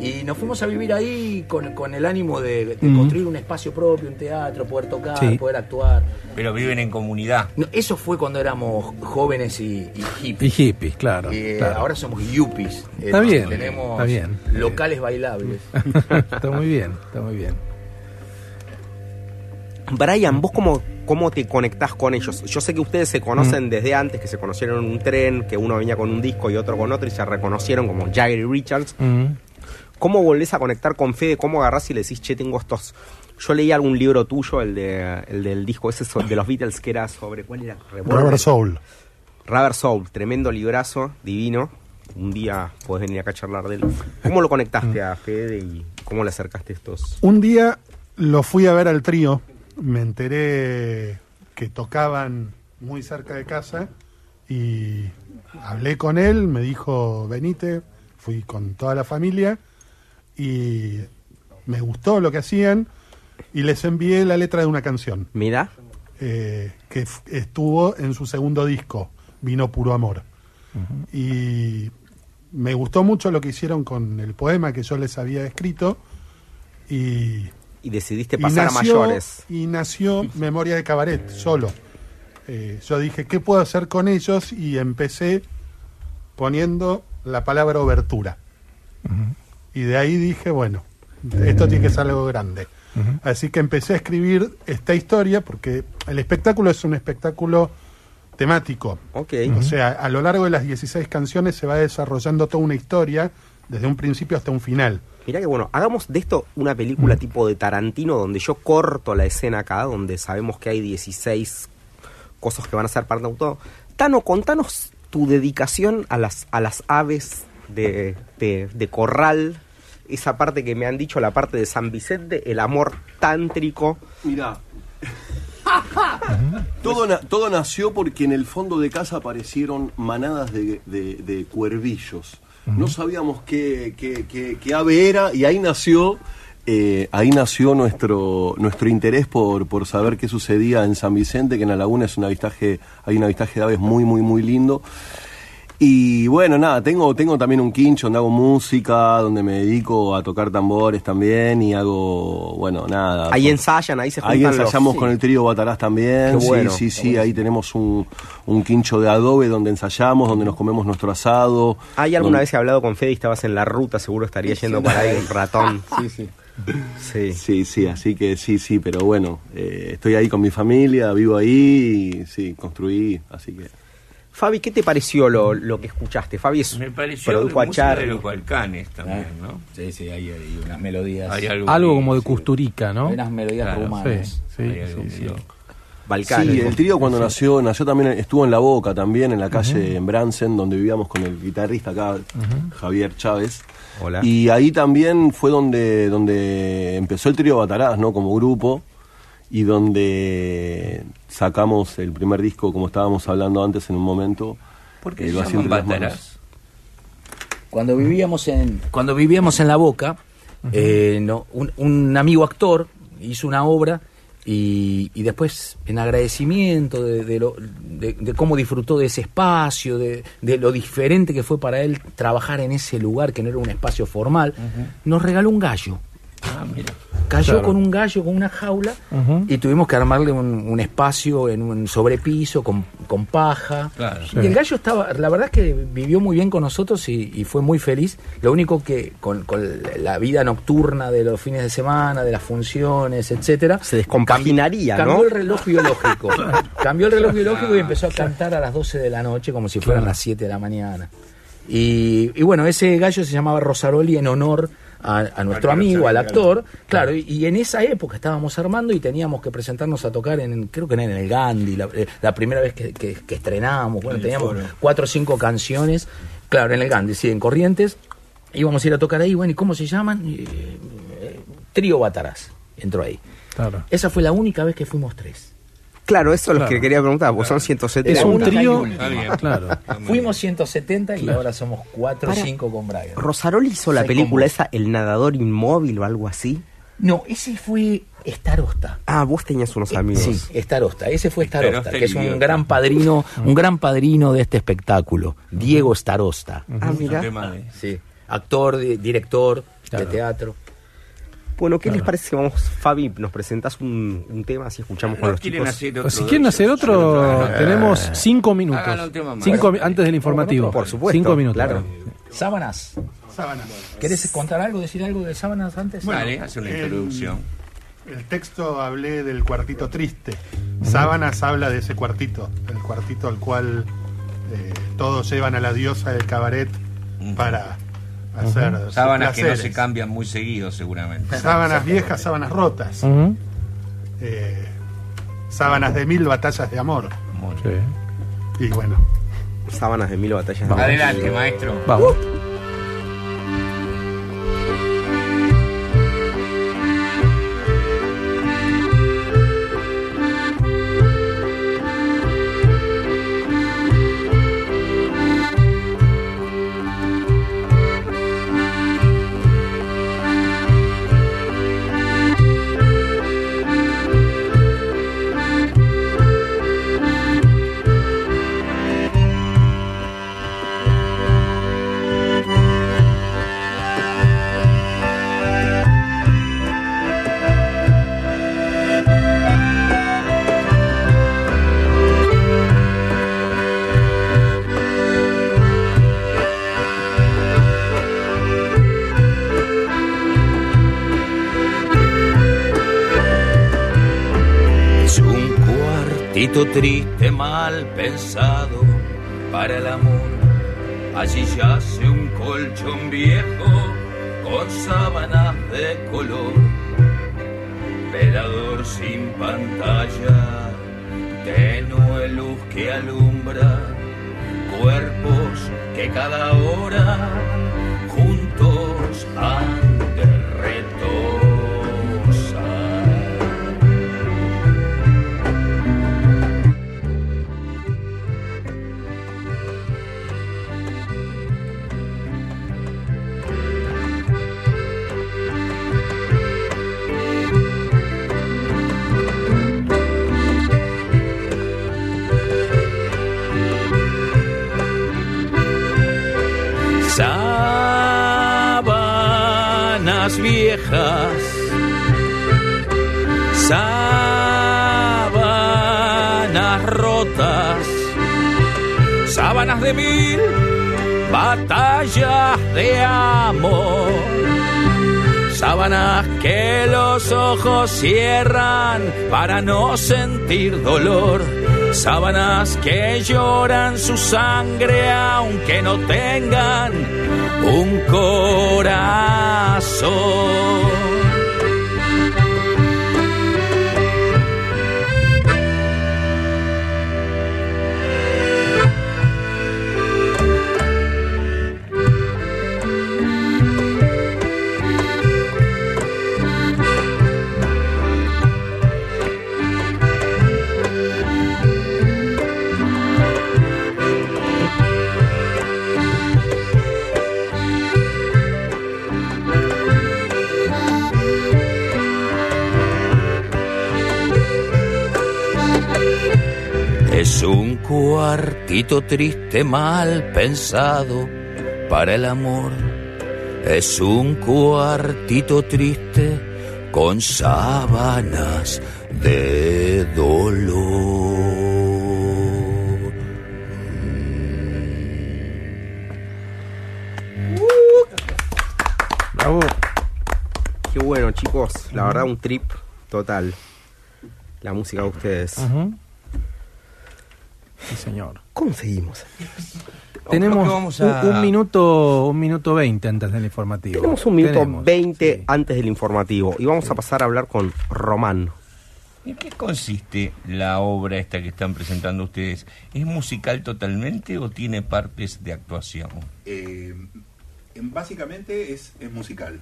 Y nos fuimos a vivir ahí con, con el ánimo de, construir un espacio propio, un teatro, poder tocar, Sí. poder actuar. Pero viven en comunidad. No, eso fue cuando éramos jóvenes y, y Y hippies. hippies, claro. Eh, claro. Ahora somos yuppies. Eh, Está bien, Tenemos está bien. locales está muy bien, está muy bien. Brian, ¿vos cómo, cómo te conectás con ellos? Yo sé que ustedes se conocen Mm. desde antes, que se conocieron en un tren, que uno venía con un disco y otro con otro y se reconocieron como Jagger y Richards. Mm. ¿Cómo volvés a conectar con Fede? ¿Cómo agarrás y le decís, che, tengo estos... Yo leí algún libro tuyo, el, de, el del disco ese de los Beatles, que era sobre... ¿Cuál era? Revolver. Rubber Soul. Rubber Soul, tremendo librazo, divino. Un día podés venir acá a charlar de él. ¿Cómo lo conectaste a Fede y cómo le acercaste estos? Un día lo fui a ver al trío, me enteré que tocaban muy cerca de casa y hablé con él, me dijo, venite, fui con toda la familia y me gustó lo que hacían y les envié la letra de una canción Mira, eh, que estuvo en su segundo disco, Vino Puro Amor. Y me gustó mucho lo que hicieron con el poema que yo les había escrito y y decidiste y pasar a mayores. Y nació Memoria de Cabaret, solo. Eh, yo dije, ¿qué puedo hacer con ellos? Y empecé poniendo la palabra obertura. Y de ahí dije, bueno, esto tiene que ser algo grande. Así que empecé a escribir esta historia porque el espectáculo es un espectáculo temático. Ok. O sea, a lo largo de las 16 canciones se va desarrollando toda una historia, desde un principio hasta un final. Mirá que bueno, hagamos de esto una película Mm. tipo de Tarantino donde yo corto la escena acá, donde sabemos que hay 16 cosas que van a ser parte de todo. Tano, contanos tu dedicación a las, a las aves de, de, de corral, esa parte que me han dicho, la parte de San Vicente, el amor tántrico. Mirá. Todo, na- todo nació porque en el fondo de casa aparecieron manadas de, de- de cuervillos. No sabíamos qué, qué- qué- qué ave era y ahí nació, eh, ahí nació nuestro, nuestro interés por, por saber qué sucedía en San Vicente, que en la laguna es un avistaje, hay un avistaje de aves muy, muy, muy lindo. Y bueno, nada, tengo, tengo también un quincho donde hago música, donde me dedico a tocar tambores también y hago, bueno, nada. Ahí con- ensayan, ahí se juntan Ahí los- ensayamos sí. con el trío Batarás también. Bueno, sí, sí, sí. Ahí tenemos un, un quincho de adobe donde ensayamos, donde nos comemos nuestro asado. ¿Hay alguna donde- vez he hablado con Fede y estabas en la ruta? Seguro estaría yendo para ahí un ratón. Sí, sí. Sí. Sí, sí, así que sí, sí, pero bueno, eh, estoy ahí con mi familia, vivo ahí y sí, construí, así que... Fabi, ¿qué te pareció lo, lo que escuchaste? Fabi es Me pareció produjo a de los Balcanes también, ¿no? Sí, sí, hay, hay unas melodías. Hay algo, como de. Custurica, ¿no? Hay unas melodías Claro, rumanas. Sí, sí, Hay algo sí, sí. medio- Balcanes. Sí, el trío cuando nació, nació también, estuvo en La Boca también, en la calle en Bransen, donde vivíamos con el guitarrista acá, Javier Chávez. Hola. Y ahí también fue donde, donde empezó el trío Batarás, ¿no? Como grupo, y donde sacamos el primer disco, como estábamos hablando antes en un momento. ¿Por qué eh, se lo. Cuando vivíamos en, cuando vivíamos en La Boca, eh, no, un, un amigo actor hizo una obra y, y después, en agradecimiento de, de lo- de- de cómo disfrutó de ese espacio, de, de lo diferente que fue para él trabajar en ese lugar, que no era un espacio formal, nos regaló un gallo. Ah, mira. Cayó Claro. con un gallo, con una jaula, y tuvimos que armarle un, un espacio en un sobrepiso con, con paja. Claro. Y el gallo estaba, la verdad es que vivió muy bien con nosotros y, y fue muy feliz. Lo único que con, con la vida nocturna de los fines de semana, de las funciones, etcétera, Se descompaginaría, cambió ¿no? el reloj biológico. cambió el reloj biológico y empezó a cantar a las 12 de la noche como si fueran las 7 de la mañana. Y, y bueno, ese gallo se llamaba Rosaroli en honor a, a nuestro amigo, al actor. Claro, y, y en esa época estábamos armando y teníamos que presentarnos a tocar en, creo que era en el Gandhi, la, eh, la primera vez que, que, que estrenábamos. Bueno, teníamos foro. cuatro o cinco canciones. Claro, en el Gandhi, sí, en Corrientes. Íbamos a ir a tocar ahí, bueno, ¿y cómo se llaman? Eh, Trío Batarás, entró ahí. Claro. Esa fue la única vez que fuimos tres. Claro, eso es lo Claro. que quería preguntar, porque son 170. Es un trío. Claro. Fuimos 170 y Claro. ahora somos 4 o Para- 5 con Brian. Rosarol hizo la película cómo. esa, El nadador inmóvil o algo así. No, ese fue Starosta. Ah, vos tenías unos amigos. Sí, Starosta. Ese fue Starosta, Starosta que es un gran padrino, un gran padrino de este espectáculo. Diego Starosta. Ah, mira. Sí. Actor, di- director Claro. de teatro. Bueno, ¿qué Claro. les parece si vamos, Fabi, nos presentás un, un tema así escuchamos con ¿No los chicos? hacer otro si quieren hacer otro, Ah, tenemos cinco minutos. Cinco antes del informativo. Por supuesto, Cinco minutos. claro. Sábanas. Sábana. ¿Querés contar algo, decir algo de sábanas antes? Vale, hace una el- introducción. El texto hablé del cuartito triste. Sábanas habla de ese cuartito, el cuartito al cual eh, todos llevan a la diosa del cabaret para hacer Sábanas que no se cambian muy seguido, seguramente. Sábanas viejas, sábanas rotas. Eh, sábanas de mil batallas de amor. Sí. Y bueno, Sábanas de mil batallas. de amor. Adelante, maestro. Vamos. Triste, mal pensado para el amor. Allí yace un colchón viejo con sábanas de color. Velador sin pantalla, tenue luz que alumbra. Cuerpos que cada hora juntos sábanas de mil batallas de amor. Sábanas que los ojos cierran para no sentir dolor. Sábanas que lloran su sangre aunque no tengan un corazón. Cuartito triste mal pensado para el amor. Es un cuartito triste con sábanas de dolor. Bravo. Qué bueno, chicos. La verdad, un trip total. La música de ustedes. Sí, señor. ¿Cómo seguimos? Tenemos que vamos a- un, un minuto, un minuto veinte antes del informativo. Tenemos un minuto Tenemos, 20 sí. antes del informativo y vamos a pasar a hablar con Román. ¿En qué consiste la obra esta que están presentando ustedes? ¿Es musical totalmente o tiene partes de actuación? Eh, básicamente es, es musical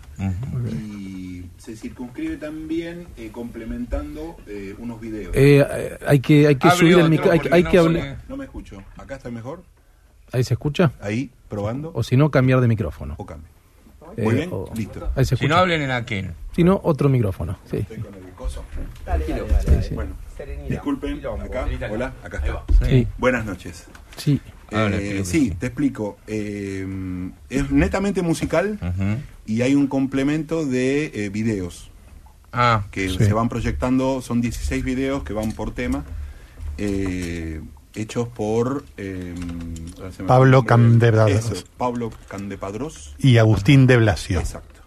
y se circunscribe también eh, complementando eh, unos videos. Eh, eh, hay que, hay que Hable subir el hay, hay no que se- hablar. No me escucho. ¿Acá está mejor? ¿Ahí se escucha? Ahí, probando. O si no, cambiar de micrófono. O cambio. Eh, Muy bien, o- listo. Ahí se Si no escucha. hablen en aquel. Si no, otro micrófono. Sí. Estoy con el coso. Sí, sí. Bueno, disculpen, acá, hola, acá está. Sí. Buenas noches. Sí. Ahora, Eh, sí, te explico. Eh, es netamente musical y hay un complemento de eh, videos Ah, que Sí. se van proyectando, son 16 videos que van por tema, eh, hechos por... eh, me Pablo. Candepadros. Pablo Candepadros. Y Agustín de Blasio. Exacto.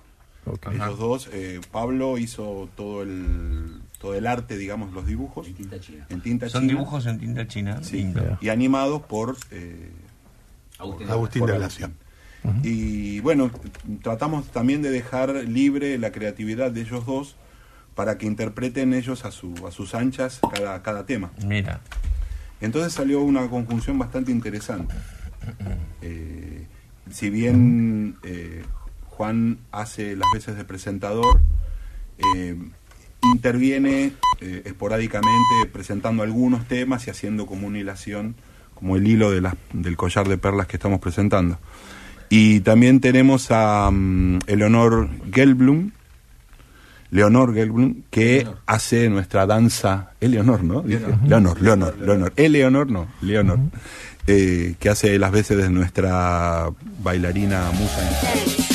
Ok. Ellos dos, eh, Pablo hizo todo el, todo el arte, digamos, los dibujos. En tinta china. En tinta son china. dibujos en tinta china. Sí, y animados por eh, Agustín por de Blasio. Y bueno, tratamos también de dejar libre la creatividad de ellos dos para que interpreten ellos a, su, a sus anchas cada, cada tema. Mira. Entonces salió una conjunción bastante interesante. Eh, si bien eh, Juan hace las veces de presentador, eh, interviene eh, esporádicamente presentando algunos temas y haciendo como una hilación, como el hilo de las- del collar de perlas que estamos presentando. Y también tenemos a mm, Eleonor Gelblum, Leonor Gelblum, que hace nuestra danza. Eleonor, ¿no? Dije. Leonor, Leonor, Leonor. Eleonor, no, Leonor. Eh, que hace las veces de nuestra bailarina musa.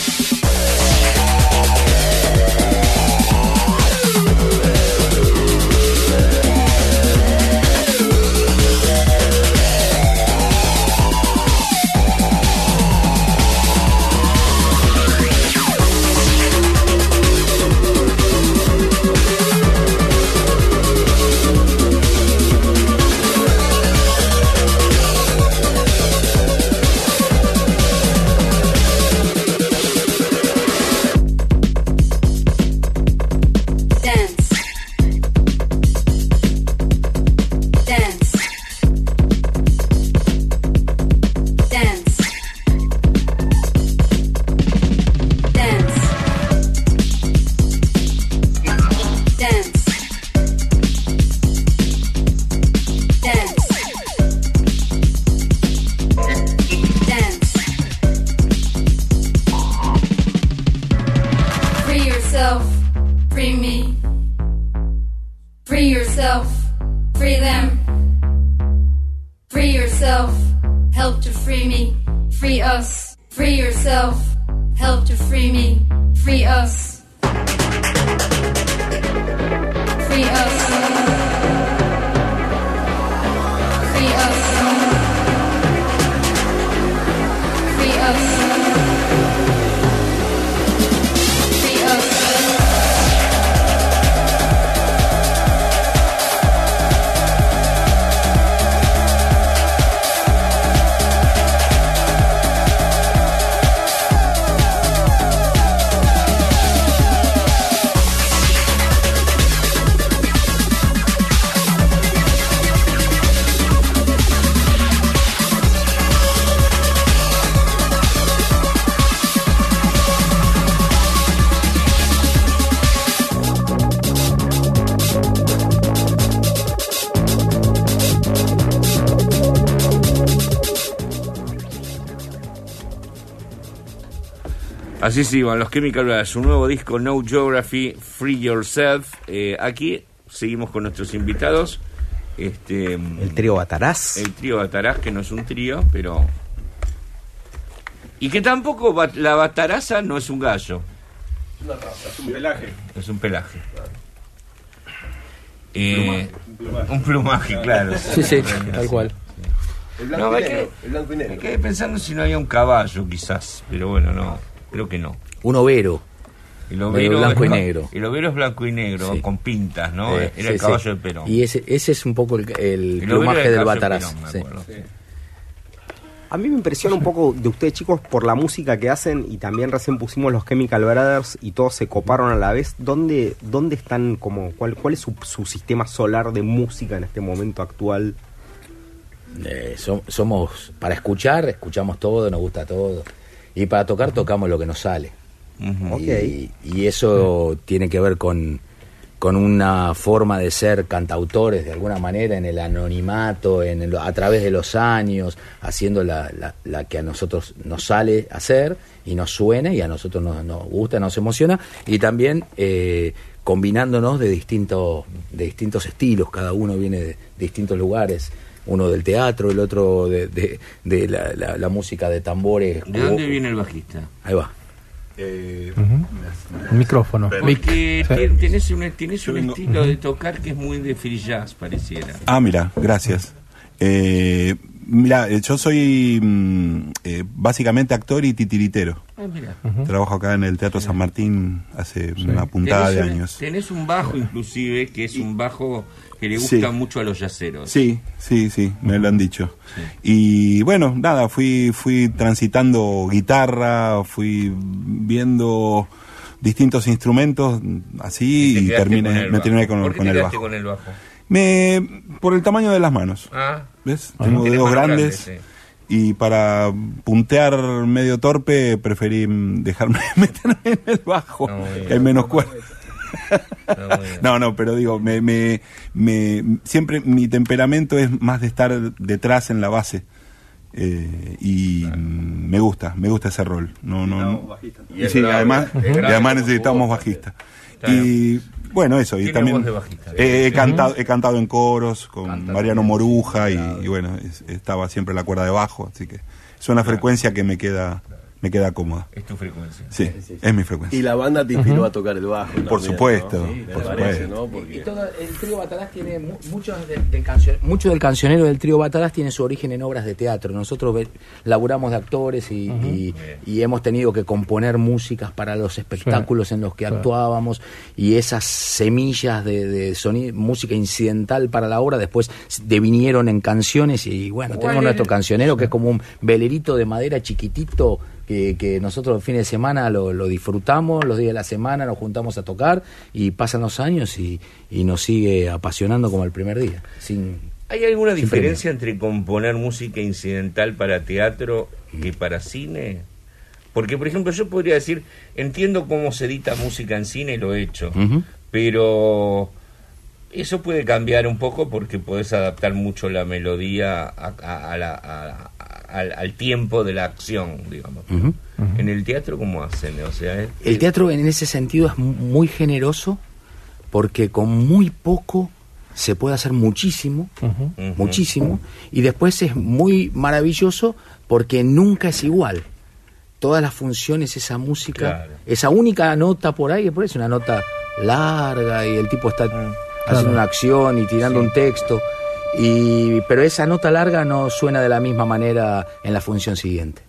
Así se iban los Chemical Brothers, su nuevo disco No Geography, Free Yourself. Eh, aquí seguimos con nuestros invitados. Este, El trío Batarás. el trío Batarás, que no es un trío, pero... Y que tampoco la bataraza no es un gallo, Es un pelaje. es un pelaje. Eh, un plumaje, claro. Sí, sí, tal cual. El No, blanco me y negro. quedé, El blanco y me quedé pensando si no había un caballo, quizás, pero bueno, no, creo que no. Un overo. El medio overo blanco y negro. El overo es blanco y negro, Sí. con pintas, ¿no? Eh, Era sí, el caballo sí. de Perón. Y ese, ese es un poco el, el El overo plumaje del de Bataraz. Perón. A mí me impresiona un poco de ustedes chicos por la música que hacen y también recién pusimos los Chemical Brothers y todos se coparon a la vez. ¿Dónde, dónde están como cuál, cuál es su, su sistema solar de música en este momento actual? Eh, som- somos, para escuchar, escuchamos todo, nos gusta todo. Y para tocar, tocamos lo que nos sale. Ujú. y, y eso tiene que ver con, con una forma de ser cantautores de alguna manera en el anonimato, en el- a través de los años, haciendo la, la- la que a nosotros nos sale hacer y nos suena y a nosotros nos, nos gusta, nos emociona y también eh, combinándonos de distintos, de distintos estilos, cada uno viene de distintos lugares. Uno del teatro, el otro de, de- de la, la- la música de tambores. ¿De dónde viene el bajista? Ahí va. Eh, El micrófono. Porque Sí. tenés un, tenés un estilo de tocar que es muy de free jazz, pareciera. Ah, mira, gracias. Eh, mira, eh, yo soy mm, eh, básicamente actor y titiritero. Ah, mira. Trabajo acá en el Teatro San Martín hace una puntada de años. Tenés un bajo inclusive, que es un bajo que le gusta Sí. mucho a los yaceros. Sí, sí, sí, me lo han dicho. Y bueno, nada, fui, fui transitando guitarra, fui viendo distintos instrumentos así Te y, terminé, me terminé con, ¿Por qué con te el bajo. con el bajo? Me, por el tamaño de las manos. Ah, ¿Ves? Tengo dedos grandes. Y para puntear medio torpe, preferí dejarme meterme en el bajo, No, hay menos cuerda. No. No, no, pero digo, me, me, me- siempre mi temperamento es más de estar detrás en la base. Eh, y me gusta, me gusta ese rol. No, no, no. Y Y es sí, grave, además, y además necesitamos bajista. Claro. Y bueno, eso, y también voz de bajista. he, he cantado, he cantado en coros con Canta Mariano también. Moruja y, y bueno, es- estaba siempre la cuerda de bajo, así que es una frecuencia que me queda, me queda cómoda. Es tu frecuencia. Sí, es mi frecuencia. Y la banda te inspiró a tocar el bajo. Por también, supuesto, ¿no? Sí, Me por parece, supuesto. ¿no? Y todo el trío Batalás tiene mu- muchos del, del cancion- mucho del cancionero del trío Batalás tiene su origen en obras de teatro. Nosotros ve- laburamos de actores y, y- y hemos tenido que componer músicas para los espectáculos en los que actuábamos y esas semillas de, de soni- música incidental para la obra después devinieron en canciones y bueno, ¿Cuál tenemos es? nuestro cancionero que es como un velerito de madera chiquitito que, que nosotros los fines de semana lo, lo disfrutamos, los días de la semana nos juntamos a tocar y pasan los años y, y nos sigue apasionando como el primer día. Sin, ¿Hay alguna sin diferencia entre componer música incidental para teatro que para cine? Porque, por ejemplo, yo podría decir, entiendo cómo se edita música en cine, lo he hecho, pero eso puede cambiar un poco porque podés adaptar mucho la melodía a- a- a la- al, al tiempo de la acción, digamos. En el teatro, ¿cómo hacen? O sea, es- El teatro en ese sentido es mu- muy generoso porque con muy poco se puede hacer muchísimo, muchísimo, y después es muy maravilloso porque nunca es igual. Todas las funciones, esa música, Claro. esa única nota por ahí, por es una nota larga y el tipo está haciendo una acción y tirando un texto, y, pero esa nota larga no suena de la misma manera en la función siguiente.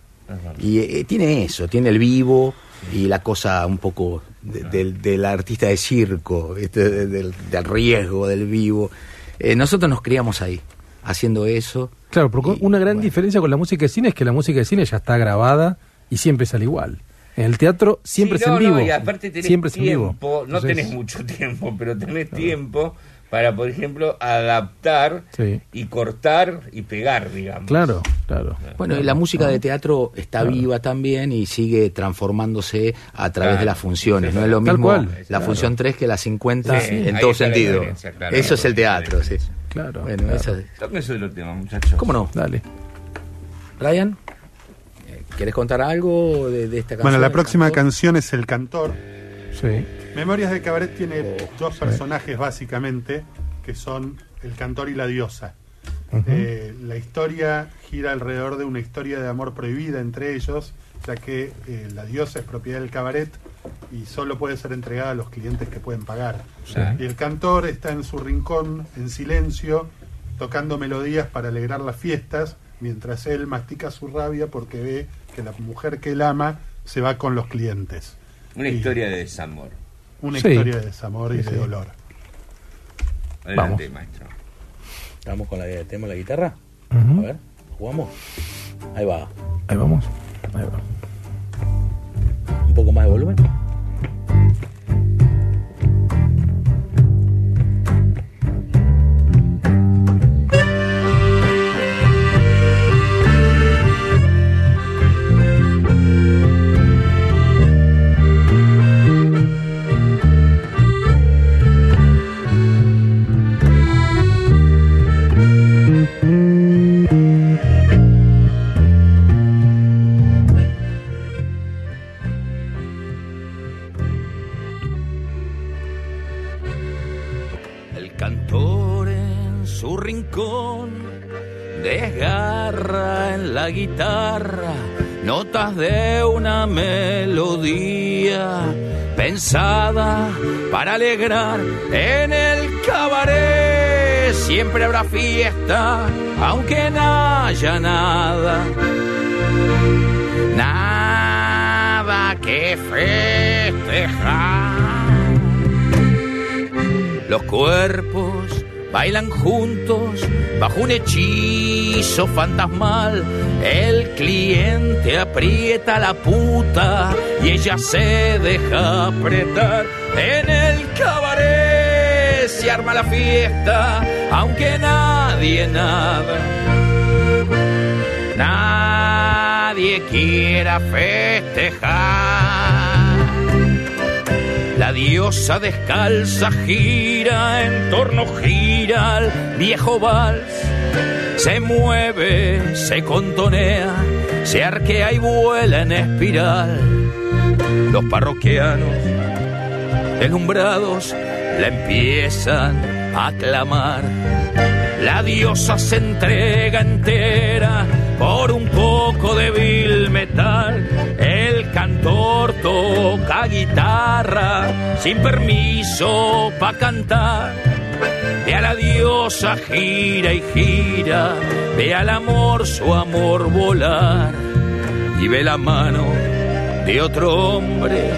Y eh, tiene eso, tiene el vivo y la cosa un poco de- del, del artista de circo. De- del, del riesgo, del vivo. Eh, nosotros nos criamos ahí, haciendo eso. Claro, porque Y, una gran bueno. diferencia con la música de cine es que la música de cine ya está grabada y siempre sale igual. En el teatro siempre Sí, es en vivo. no, y aparte tenés siempre es en vivo. tiempo, no Entonces, tenés mucho tiempo, pero tenés tiempo para, por ejemplo, adaptar Sí. y cortar y pegar, digamos. Claro, claro. Bueno, y la música de teatro está viva también y sigue transformándose a través Claro. de las funciones. No es lo mismo cual. la Claro. función 3 que la 50 Sí, en todo sentido. claro. Eso es el teatro, sí. Claro. Bueno, claro. eso- Tóquense otro tema, muchachos. ¿Cómo no? Dale. Ryan, ¿querés contar algo de, de esta canción? Bueno, la próxima canción es El Cantor. Sí. Memorias de Cabaret tiene Oh, dos personajes básicamente, que son el cantor y la diosa. Eh, la historia gira alrededor de una historia de amor prohibida entre ellos, ya que eh, la diosa es propiedad del cabaret y solo puede ser entregada a los clientes que pueden pagar. Y el cantor está en su rincón, en silencio, tocando melodías para alegrar las fiestas, mientras él mastica su rabia porque ve que la mujer que él ama se va con los clientes. Una historia de desamor. Una Sí. historia de desamor y Sí, de dolor. Adelante, Vamos. maestro. Vamos con la tema de la guitarra. A ver, jugamos. Ahí va. Ahí vamos. Ahí va. Un poco más de volumen. Para alegrar en el cabaret. Siempre habrá fiesta, aunque no haya nada. Nada que festejar. Los cuerpos bailan juntos bajo un hechizo fantasmal. El cliente aprieta la puta y ella se deja apretar. En el arma la fiesta, aunque nadie nada. Nadie quiera festejar. La diosa descalza gira en torno gira al viejo vals. Se mueve, se contonea, se arquea y vuela en espiral. Los parroquianos, deslumbrados, la empiezan a clamar. La diosa se entrega entera por un poco de vil metal. El cantor toca guitarra sin permiso pa' cantar. Ve a la diosa gira y gira, ve al amor su amor volar y ve la mano de otro hombre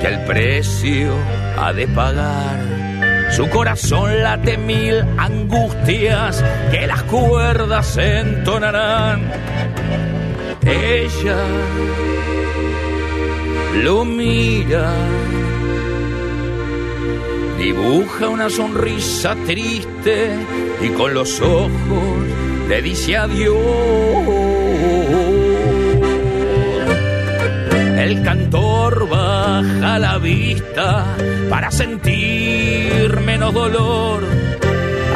que al precio ha de pagar. Su corazón late mil angustias que las cuerdas entonarán. Ella lo mira, dibuja una sonrisa triste y con los ojos le dice adiós. El cantor baja la vista para sentir menos dolor.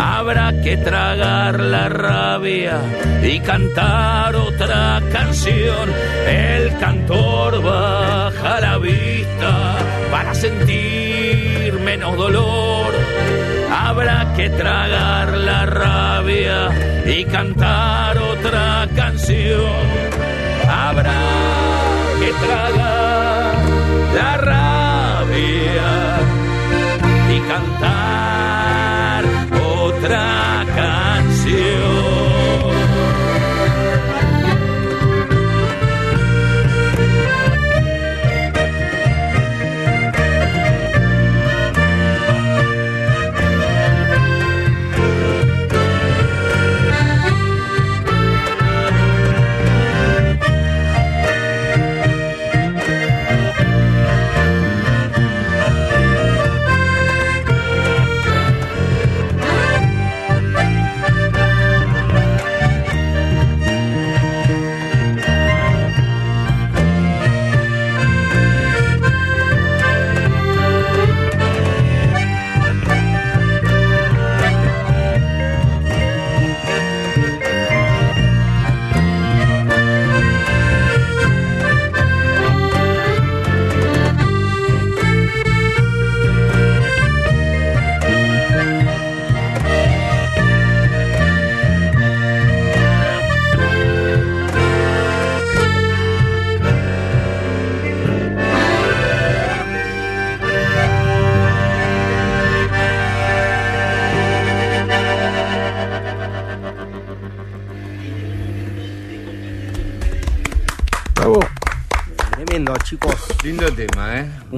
Habrá que tragar la rabia y cantar otra canción. El cantor baja la vista para sentir menos dolor. Habrá que tragar la rabia y cantar otra canción. Habrá que tragar la rabia cantar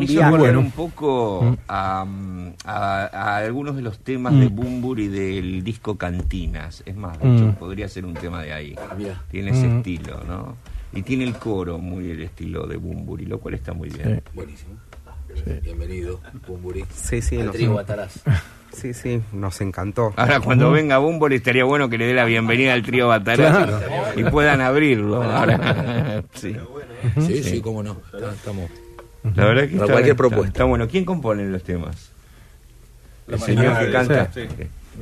tema, ¿eh? Un Bueno. poco a, a- a algunos de los temas de Bumburi del disco Cantinas. Es más, de hecho, Mm. podría ser un tema de ahí. Mirá. Tiene ese Mm. estilo, ¿no? Y tiene el coro muy el estilo de Bumburi, lo cual está muy bien. Buenísimo. Bienvenido, Bumburi. Sí, sí, Al trío Batarás. Sí, sí, nos encantó. Ahora, cuando venga Bumburi, estaría bueno que le dé la bienvenida al trío Batarás Claro. y puedan abrirlo. Ahora, sí. Sí, sí, cómo no. Estamos. La verdad que Para está, cualquier está- propuesta. está bueno. ¿Quién compone los temas? La El señor que canta. sí.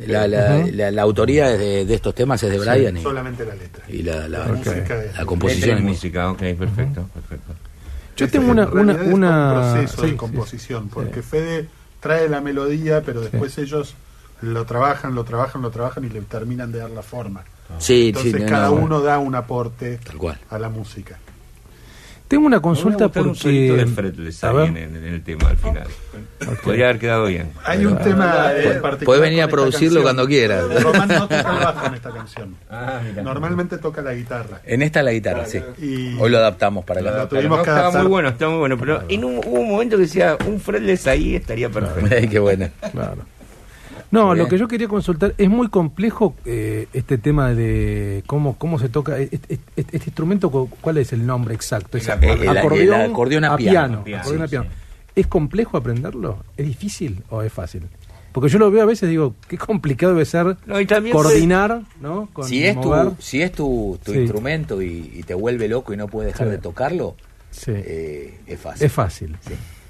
La, la, la, la autoría de, de estos temas es de Brian y, Solamente la letra. y la, la, La música es- la composición Letra y es música, ok, perfecto, perfecto. Yo Este, tengo una, una, es una... un proceso sí, de sí, composición, porque Fede trae la melodía, pero después ellos lo trabajan, lo trabajan, lo trabajan y le terminan de dar la forma. Sí, Entonces sí, no, cada no. uno da un aporte Tal cual. a la música. Tengo una consulta gustado un de porque... fretless A ver. en, el tema al final. Podría haber quedado bien. Hay un tema en particular. Puede venir a producirlo cuando quiera. Román no toca el bajo en esta canción. Ah. Normalmente toca la guitarra. En esta la guitarra, sí. Y Hoy lo adaptamos para Lo la tuvimos No, que estaba muy bueno, estaba muy bueno. Pero en un, hubo un momento que decía, un fretless ahí estaría perfecto. Ay, Qué buena. Claro. No, Muy lo bien. que yo quería consultar, es muy complejo eh, este tema de cómo, cómo se toca este, este- este instrumento, cu- ¿cuál es el nombre exacto? Es El acordeón, el- el acordeón a piano. A sí, piano. ¿Es complejo aprenderlo? ¿Es difícil o es fácil? Porque yo lo veo a veces digo, qué complicado debe ser No, y también coordinar, ¿no? Con Si es mover. tu, si es tu, tu Sí. instrumento y, y te vuelve loco y no puedes dejar Sí. de tocarlo, Sí. eh, es fácil. es fácil.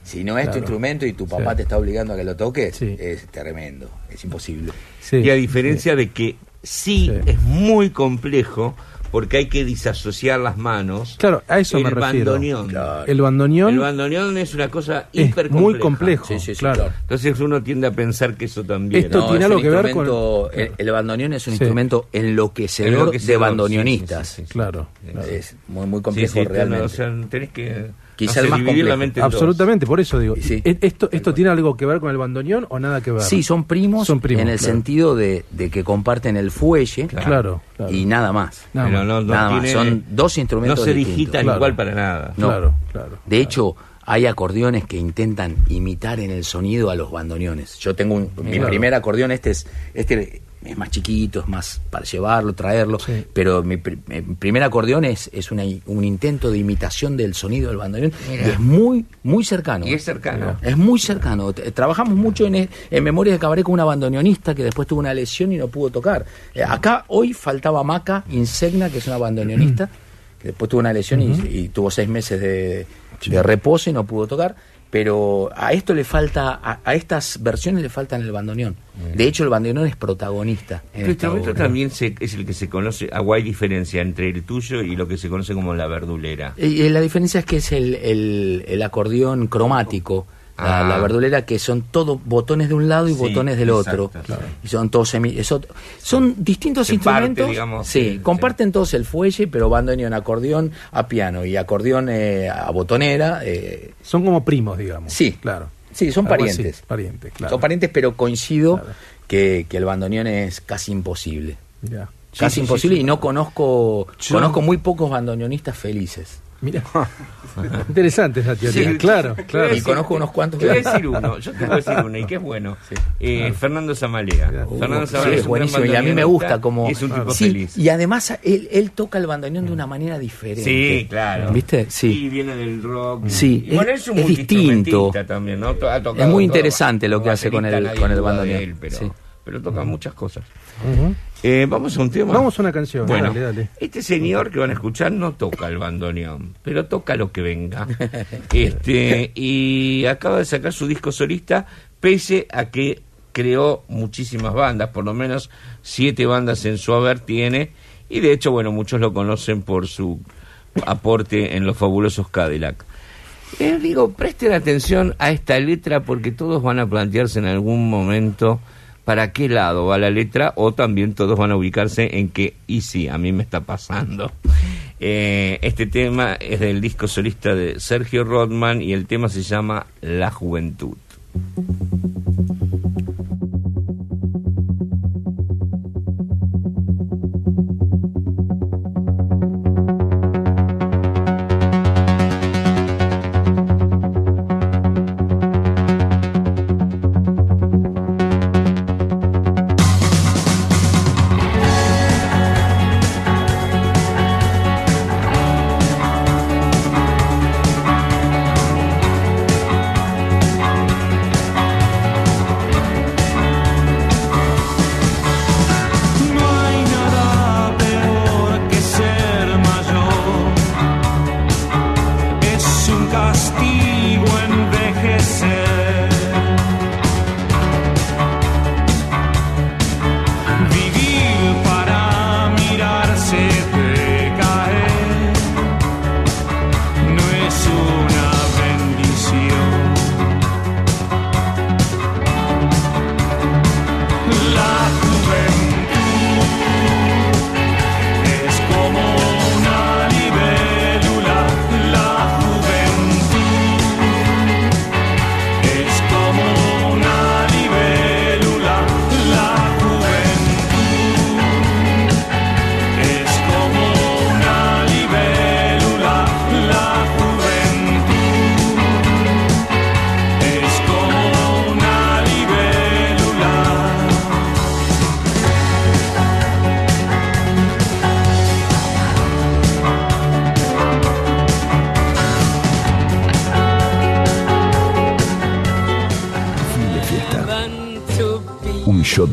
Si no es Claro. tu instrumento y tu papá Sí. te está obligando a que lo toques, Sí. es tremendo, es imposible. Sí. Y a diferencia de que sí, Sí. es muy complejo porque hay que disasociar las manos. Claro, a eso el me refiero. bandoneón. Claro. El bandoneón El bandoneón es una cosa es hiper muy complejo. Sí, sí, sí, claro. claro. Entonces uno tiende a pensar que eso también. Esto No, tiene es algo que ver con- El, el bandoneón es un Sí. instrumento enloquecedor, Enloquecedor, de bandoneonistas. sí, sí, sí. Claro. claro. Es muy, muy complejo realmente. o sea, tenés que Quizá no el más dividir la mente. Absolutamente, por eso digo. Sí. ¿e- ¿Esto, ¿Esto tiene algo que ver con el bandoneón o nada que ver? Sí, son primos, Son primos, en el claro. sentido de, de que comparten el fuelle Claro, claro. y nada más. Nada Pero no, no Nada más, tiene- son dos instrumentos No se digitan igual para nada. No. Claro, claro. De hecho, hay acordeones que intentan imitar en el sonido a los bandoneones. Yo tengo un, mi Claro. primer acordeón, este es, este es más chiquito, es más para llevarlo, traerlo, Sí. pero mi, pri- mi primer acordeón es, es una- un intento de imitación del sonido del bandoneón y es muy, muy cercano. Y es cercano. Es muy cercano. Trabajamos mucho en, en Memorias de Cabaret con una bandoneonista que después tuvo una lesión y no pudo tocar. Eh, acá hoy faltaba Maca Insegna, que es una bandoneonista, que después tuvo una lesión y, y tuvo seis meses de, de reposo y no pudo tocar. Pero a esto le falta, a, a estas versiones le faltan el bandoneón. De hecho, el bandoneón es protagonista. en instrumento obra. también se- es el que se conoce, ah, o hay diferencia entre el tuyo y lo que se conoce como la verdulera. Y, y la diferencia es que es el, el- el acordeón cromático, la, Ah. la verdulera, que son todos botones de un lado y Sí, botones del exacto, otro. claro. Y son todos semi- eso- son distintos Se parte, instrumentos. digamos, sí, sí, comparten todos el fuelle, pero bandoneón, acordeón a piano y acordeón eh, a botonera. eh, Son como primos, digamos. Sí. Claro. sí, son Algo así, parientes. parientes, claro. Son parientes, pero coincido Claro. que, que el bandoneón es casi imposible. Casi sí, imposible sí. y no conozco Yo- conozco muy pocos bandoneonistas felices. Mira. Interesante esa teoría. Sí, claro, claro. Y conozco unos cuantos Te voy a que- decir uno, yo te voy a decir uno, y que es bueno. Eh, Fernando Zamalea. Uh, Fernando sí, Zamalea es buenísimo y a mí me gusta como y es un tipo Sí, feliz. y además él, él toca el bandoneón de una manera diferente Sí, claro. viste Sí, sí viene del rock. Sí, Y bueno, es- es, un es distinto. también, ¿no? Ha tocado Es muy todo. interesante lo que hace con el- con el bandoneón. él, pero, Sí. pero toca muchas cosas. Ujú. Eh, Vamos a un tema. Vamos a una canción. Bueno, Dale, dale. este señor que van a escuchar no toca el bandoneón, pero toca lo que venga. este Y acaba de sacar su disco solista, pese a que creó muchísimas bandas, por lo menos siete bandas en su haber tiene, y de hecho, bueno, muchos lo conocen por su aporte en los fabulosos Cadillac. Eh, digo, presten atención a esta letra porque todos van a plantearse en algún momento para qué lado va la letra o también todos van a ubicarse en que, y sí, a mí me está pasando. Eh, este tema es del disco solista de Sergio Rodman y el tema se llama La Juventud.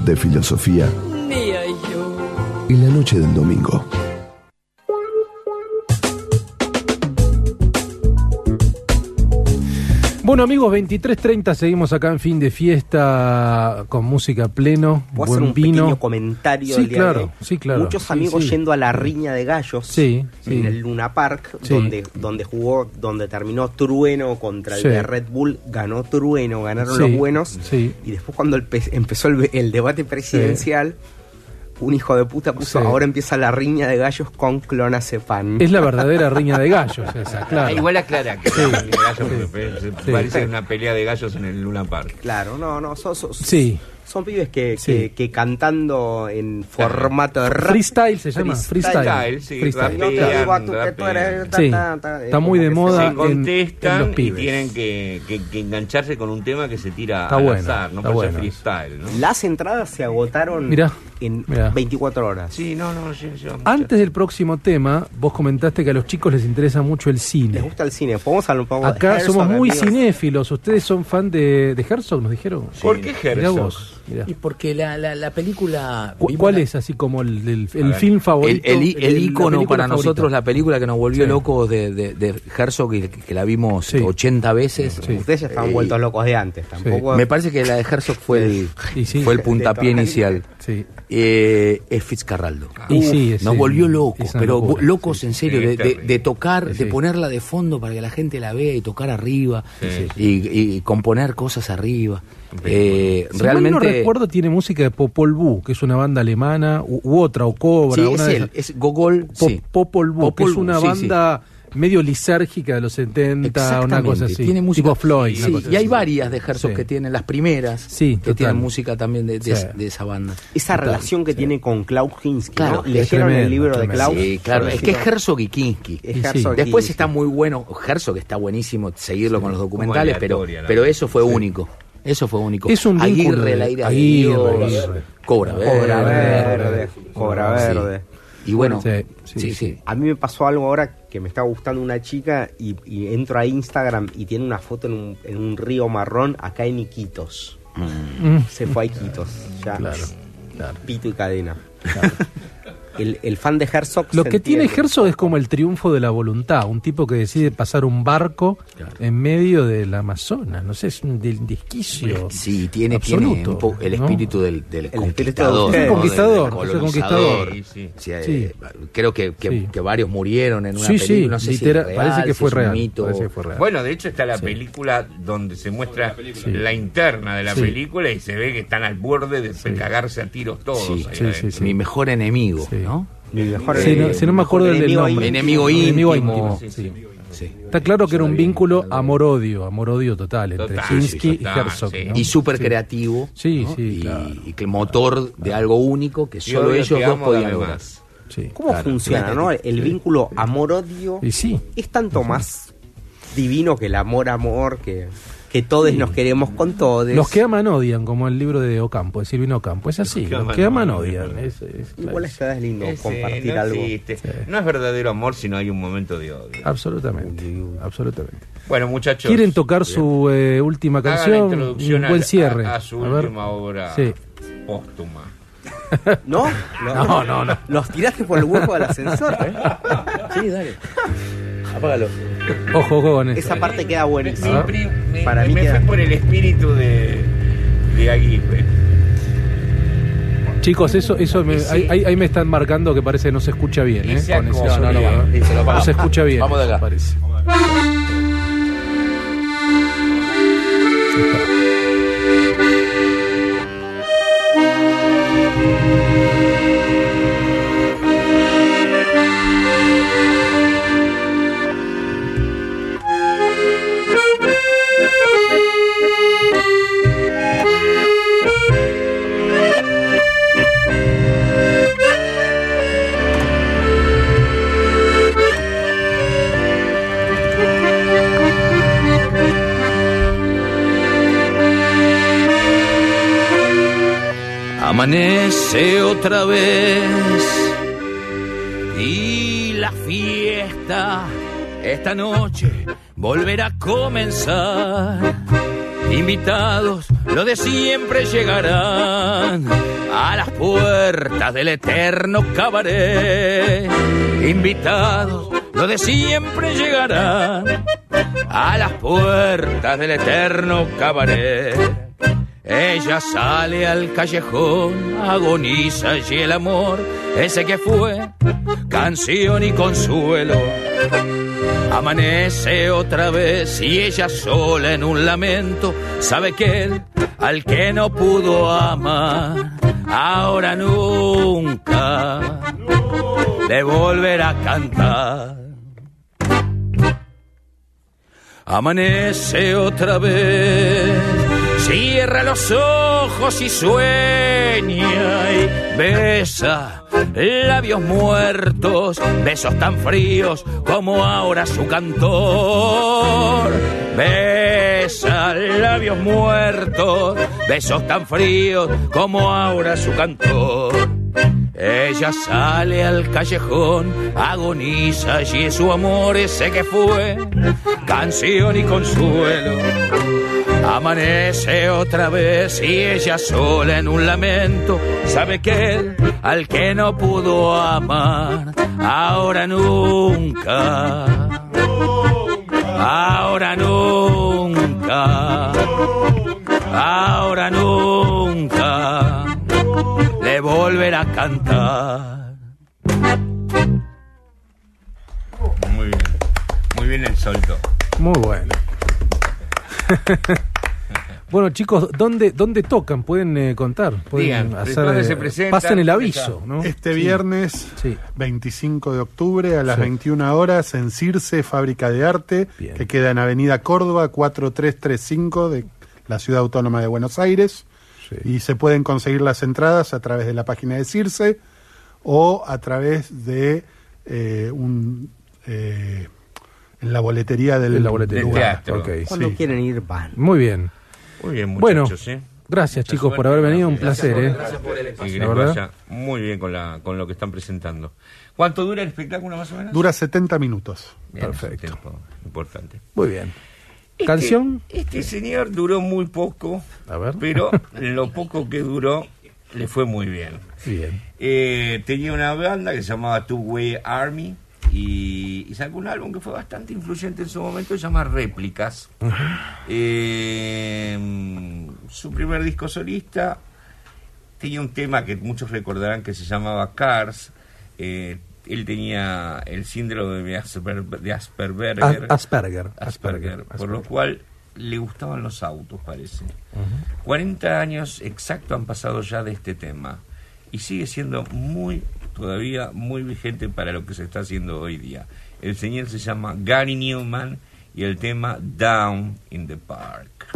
De filosofía en la noche del domingo. Amigos, 23.30 seguimos acá en fin de fiesta con música pleno, Puedo buen hacer un vino. pequeño comentario Sí, del día de claro, hoy? sí, claro. Muchos Sí, amigos sí. yendo a la riña de gallos Sí, en el Luna Park, donde, donde jugó, donde terminó Trueno contra el de Red Bull, ganó Trueno, ganaron los buenos. sí. Y después cuando el pe- empezó el, el debate presidencial, un hijo de puta puso, Sí. ahora empieza la riña de gallos con clonazepam. Es la verdadera riña de gallos esa, claro. Igual aclara que Sí. gallos, Sí. parece una pelea de gallos en el Luna Park. Claro, no, no, son, Sí. Son pibes que, Sí. que, que cantando en formato de rap. Freestyle se llama, freestyle. Freestyle, sí, Freestyle. Yo te rapean, digo a tú que tú eres- rapean. ta, Sí. ta, ta, Está es muy de moda Se en- en contestan los y pibes. tienen que, que- que engancharse con un tema que se tira Está al bueno, azar, no ser bueno. freestyle, ¿no? Las entradas se agotaron Mirá, en mirá. 24 horas. Sí, no, no, sí, sí, Antes del próximo tema, vos comentaste que a los chicos les interesa mucho el ¿Les cine. gusta el cine? ¿Podemos hablar un poco de Acá Herzog, somos muy amigos? cinéfilos. ¿Ustedes son fan de, de Herzog, nos dijeron? ¿Por qué Mirá Herzog? Mirá. Y porque la, la, la película... ¿Cu- vimos ¿Cuál la- es así como el, el- film favorito? El, el, i- el la ícono para favorita? nosotros, la película que nos volvió Sí. locos de, de, de Herzog, que, que la vimos Sí. 80 veces. Sí. Ustedes ya estaban Eh, vueltos locos de antes. Tampoco. Me parece que la de Herzog fue el, fue el puntapié inicial. Sí. Eh, es Fitzcarraldo. Y sí, es- Nos volvió locos, pero locura. locos en serio, Sí, de, de- de tocar, Sí. de ponerla de fondo para que la gente la vea y tocar arriba Sí. y, y componer cosas arriba. Eh, Si mal realmente. no recuerdo, tiene música de Popol Vuh, que es una banda alemana, u, u otra, o Cobra. Sí, una es de él, esas. es Gogol. Po- sí. Popol Vuh, que es una Vuh, sí, banda medio lisérgica de los 70, una cosa así. Tiene música. Tipo Floyd. Y hay varias de Herzog Sí. que tienen las primeras. Sí, que total. tienen música también de, de- Sí. de esa banda. Esa Total, relación que sí. tiene con Klaus Kinski. Claro, ¿no? es ¿Leyeron el tremendo, libro de. Klaus? Sí, claro, es que es Herzog y Kinski. Es. Herzog Después Kinski. está muy bueno, Herzog está buenísimo seguirlo con los documentales, pero, pero eso fue único. Eso fue único. Es un vínculo Aguirre, de Dios, Aguirre. Cobra Verde. Cobra Verde. Cobra Sí. Verde. Y bueno, Sí, sí, sí, sí. A mí me pasó algo ahora que me está gustando una chica y, y entro a Instagram y tiene una foto en un, en un río marrón acá en Iquitos. Mm, Se fue a Iquitos. Ya. Claro, claro. Pito y cadena. El, el fan de Herzog. Lo que tiene. Herzog es como el triunfo de la voluntad, un tipo que decide pasar un barco en medio del Amazonas, no sé, es un del desquicio. Sí, tiene, tiene absoluto, po- el ¿no? espíritu del, del conquistador. Conquistador, Del- del conquistador. Sí, sí. Sí, eh. Creo que, que, Sí. que varios murieron en una Sí, sí, película. no sé literal, si es parece que si fue real, mito. parece que fue real. Bueno, de hecho está la Sí. película donde se muestra Sí. la interna de la Sí. película y se ve que están al borde de cagarse a tiros todos. Sí, ahí sí, adentro. sí, Mi mejor enemigo, Sí. ¿No? Mi mejor Sí, no, eh, si no me acuerdo del enemigo nombre. Enemigo Enemigo íntimo. íntimo, Sí, sí. Sí. Está claro que era un vínculo amor-odio, amor-odio total entre sí, y Herzog. sí. ¿no? Y súper Sí. creativo. Sí, ¿no? sí, y, claro. y que el motor de algo único que solo ellos dos podían lograr. ¿Cómo Claro, funciona, claro. no? El vínculo amor-odio es tanto más divino que el amor-amor, que, que todos nos queremos con todos. Los que aman odian, como el libro de Ocampo, de Silvino Ocampo. Es así, que los que aman odian. odian. Es, es- Igual esta es lindo Ese compartir no algo. No es verdadero amor si no hay un momento de odio. Absolutamente, absolutamente. Bueno, muchachos. ¿Quieren tocar su eh, última canción? Un buen a- cierre. A, a su A ver. última obra Sí. póstuma. ¿No? No, no, no. Los tiraste por el hueco del ascensor, ¿eh? Sí, dale. Apágalo. Ojo, ojo con eso. Esa parte queda Me, buenísima. me- me- Para me mí fue queda- por el espíritu de, de Aguirre. Chicos, eso, eso me- ahí, ahí- ahí me están marcando que parece que no se escucha bien, ¿eh? Con ese. No, no, no, vamos. No se escucha bien. Vamos de acá. Parece. Amanece otra vez y la fiesta esta noche volverá a comenzar. Invitados lo de siempre llegarán a las puertas del eterno cabaret. Invitados, lo de siempre llegarán a las puertas del eterno cabaret. Ella sale al callejón, agoniza y el amor, ese que fue canción y consuelo. Amanece otra vez y ella sola en un lamento sabe que él al que no pudo amar ahora nunca le volverá a cantar. Amanece otra vez, cierra los ojos y sueña y besa labios muertos, besos tan fríos como ahora su cantor. Besa labios muertos, besos tan fríos como ahora su cantor. Ella sale al callejón, agoniza y es su amor ese que fue canción y consuelo. Amanece otra vez y ella sola en un lamento sabe que él al que no pudo amar ahora nunca, ahora nunca, ahora nunca le volverá a cantar. Muy bien. Muy bien el solto. Muy bueno. bueno, chicos, ¿dónde, dónde tocan? ¿Pueden eh, contar? ¿Pueden Digan, ¿dónde se presentan? Pasen el ¿Dónde aviso? ¿no? Este viernes 25 de octubre a las Sí. 21 horas en Circe, Fábrica de Arte, que queda en Avenida Córdoba 4335 de la Ciudad Autónoma de Buenos Aires. Y se pueden conseguir las entradas a través de la página de Circe o a través de eh, un... eh, en la boletería del, En la boletería. del teatro. Cuando sí. quieren ir, van. Muy bien. Muy bien, Bueno, muchachos, ¿eh? gracias Mucha chicos por haber venido, un placer, por- ¿eh? gracias por el espacio. Y que vaya muy bien con, la, con lo que están presentando. ¿Cuánto dura el espectáculo más o menos? Dura 70 minutos. Bien, Perfecto. tiempo importante. Muy bien. Este- ¿Canción? Este señor duró muy poco, A ver. pero lo poco que duró le fue muy bien. Bien. Eh, tenía una banda que se llamaba Two Way Army y, y sacó un álbum que fue bastante influyente en su momento, se llama Réplicas. Eh, su primer disco solista tenía un tema que muchos recordarán que se llamaba Cars. Eh, él tenía el síndrome de, Asper- de Asperger, As- Asperger. Asperger, por lo Asperger. cual le gustaban los autos, parece. 40 años exacto han pasado ya de este tema y sigue siendo muy, todavía muy vigente para lo que se está haciendo hoy día. El señor se llama Gary Newman y el tema Down in the Park.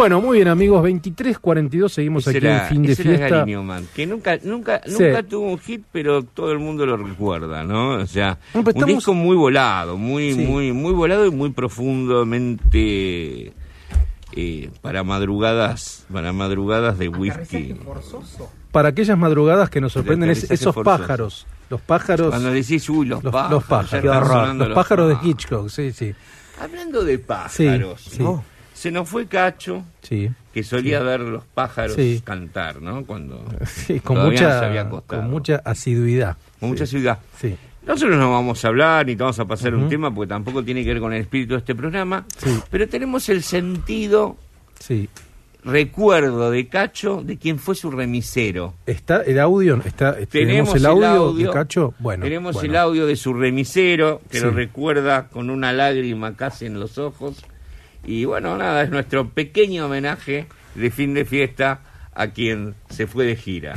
Bueno, muy bien, amigos. 23.42, seguimos Ese aquí era- en fin de era fiesta. Gary Newman, que nunca, nunca, Sí. nunca tuvo un hit, pero todo el mundo lo recuerda, ¿no? O sea, No, un estamos- disco muy volado, muy, Sí. muy, muy volado y muy profundamente eh, para madrugadas, para madrugadas de whisky. Para aquellas madrugadas que nos sorprenden es- esos forzoso. pájaros. Los pájaros. Cuando decís, uy, los, los, pájaros, los pájaros. Los, pájaros de Hitchcock, sí, sí. Hablando de pájaros, Sí, sí. ¿no? Se nos fue Cacho, Sí. que solía Sí. ver los pájaros Sí. cantar, ¿no? Cuando con había mucha, acostado. con mucha asiduidad. Con mucha ciudad. Sí. Nosotros no vamos a hablar ni te vamos a pasar un tema porque tampoco tiene que ver con el espíritu de este programa, Sí. pero tenemos el sentido, Sí. recuerdo de Cacho de quién fue su remisero. ¿Está el audio? Está, Tenemos, ¿Tenemos el audio, de Cacho? Bueno. tenemos bueno. el audio de su remisero que lo Sí. recuerda con una lágrima casi en los ojos. Y bueno, nada, es nuestro pequeño homenaje de fin de fiesta a quien se fue de gira.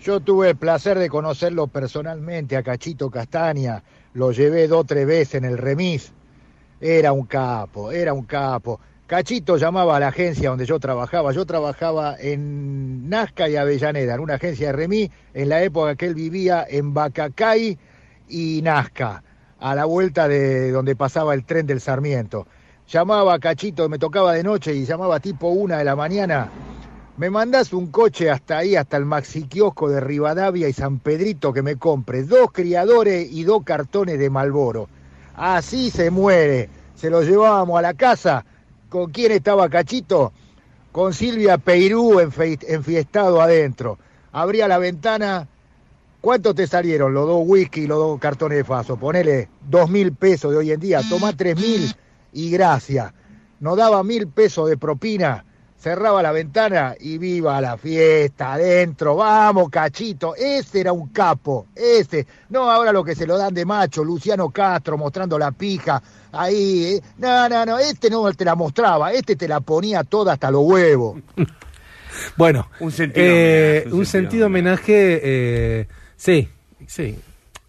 Yo tuve el placer de conocerlo personalmente a Cachito Castaña, lo llevé dos o tres veces en el remis. Era un capo, era un capo. Cachito llamaba a la agencia donde yo trabajaba. Yo trabajaba en Nazca y Avellaneda, en una agencia de remis, en la época que él vivía en Bacacay y Nazca, a la vuelta de donde pasaba el tren del Sarmiento. Llamaba Cachito, me tocaba de noche y llamaba tipo una de la mañana. Me mandás un coche hasta ahí, hasta el maxi kiosco de Rivadavia y San Pedrito que me compre dos criadores y dos cartones de Malboro. Así se muere. Se lo llevábamos a la casa. ¿Con quién estaba Cachito? Con Silvia Peirú enfiestado adentro. Abría la ventana. ¿Cuánto te salieron los dos whisky y los dos cartones de faso? Ponele dos mil pesos de hoy en día. Tomá tres mil y gracias. Nos daba mil pesos de propina cerraba la ventana y viva la fiesta adentro, vamos cachito, ese era un capo, ese, no ahora lo que se lo dan de macho, Luciano Castro mostrando la pija, ahí, eh. no, no, no, este no te la mostraba, este te la ponía toda hasta los huevos. Bueno, Un sentido eh, homenaje, un un sentido homenaje, eh, sí, sí.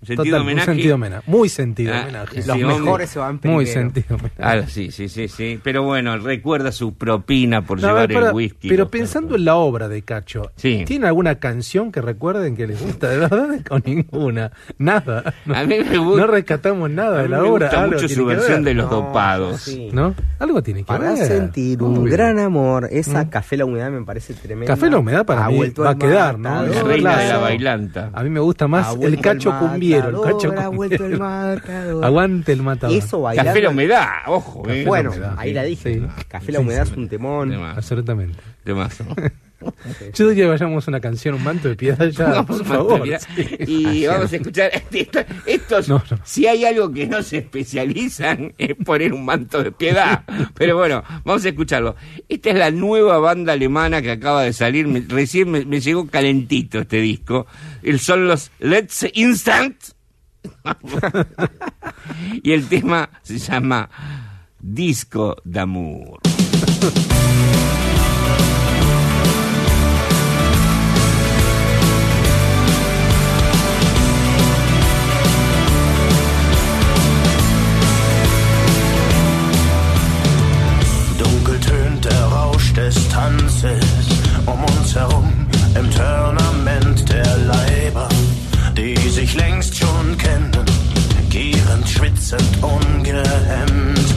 Sentido Total, homenaje. Un sentido homenaje, muy sentido Ah, homenaje. sí, Los hombre. mejores se van Muy primero. sentido homenaje. Ah, sí, sí, sí, sí. Pero bueno, recuerda su propina por No, llevar para- el whisky. pero pensando en la obra de Cacho, Sí. ¿tiene alguna canción que recuerden que les gusta? De verdad, con ninguna. Nada. No, A mí me gusta- no rescatamos nada a de la me obra. gusta mucho su versión ver. de los No, dopados. sí. ¿No? Algo tiene que Para ver. sentir un Obvio. gran amor, esa Mm. Café La Humedad me parece tremenda. Café la humedad para Ha mí vuelto va a quedar, ¿no? La reina de la bailanta. A mí me gusta más el cacho el matador, cacho ha vuelto el matador. Aguante el matador. Eso bailando. Café la humedad, ojo. eh. Bueno, humedad, ahí sí. la dije. Sí. Café La Humedad sí. es un temón. Demás, Absolutamente. demás. Yo diría que vayamos a una canción, un manto de piedad ya, por favor. Sí. Y vamos a escuchar esto- estos. No, no. Si hay algo que no se especializan es poner un manto de piedad. Pero bueno, vamos a escucharlo. Esta es la nueva banda alemana que acaba de salir. Me- recién me, me llegó calentito este disco. El, son los Let's Instant. y el tema se llama Disco d'Amour. uns herum im Tournament der Leiber, die sich längst schon kennen, gierend, schwitzend, ungehemmt.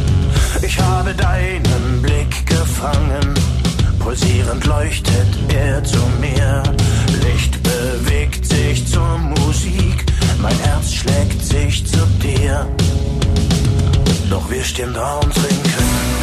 Ich habe deinen Blick gefangen, pulsierend leuchtet er zu mir. Licht bewegt sich zur Musik, mein Herz schlägt sich zu dir. Doch wir stehen da und trinken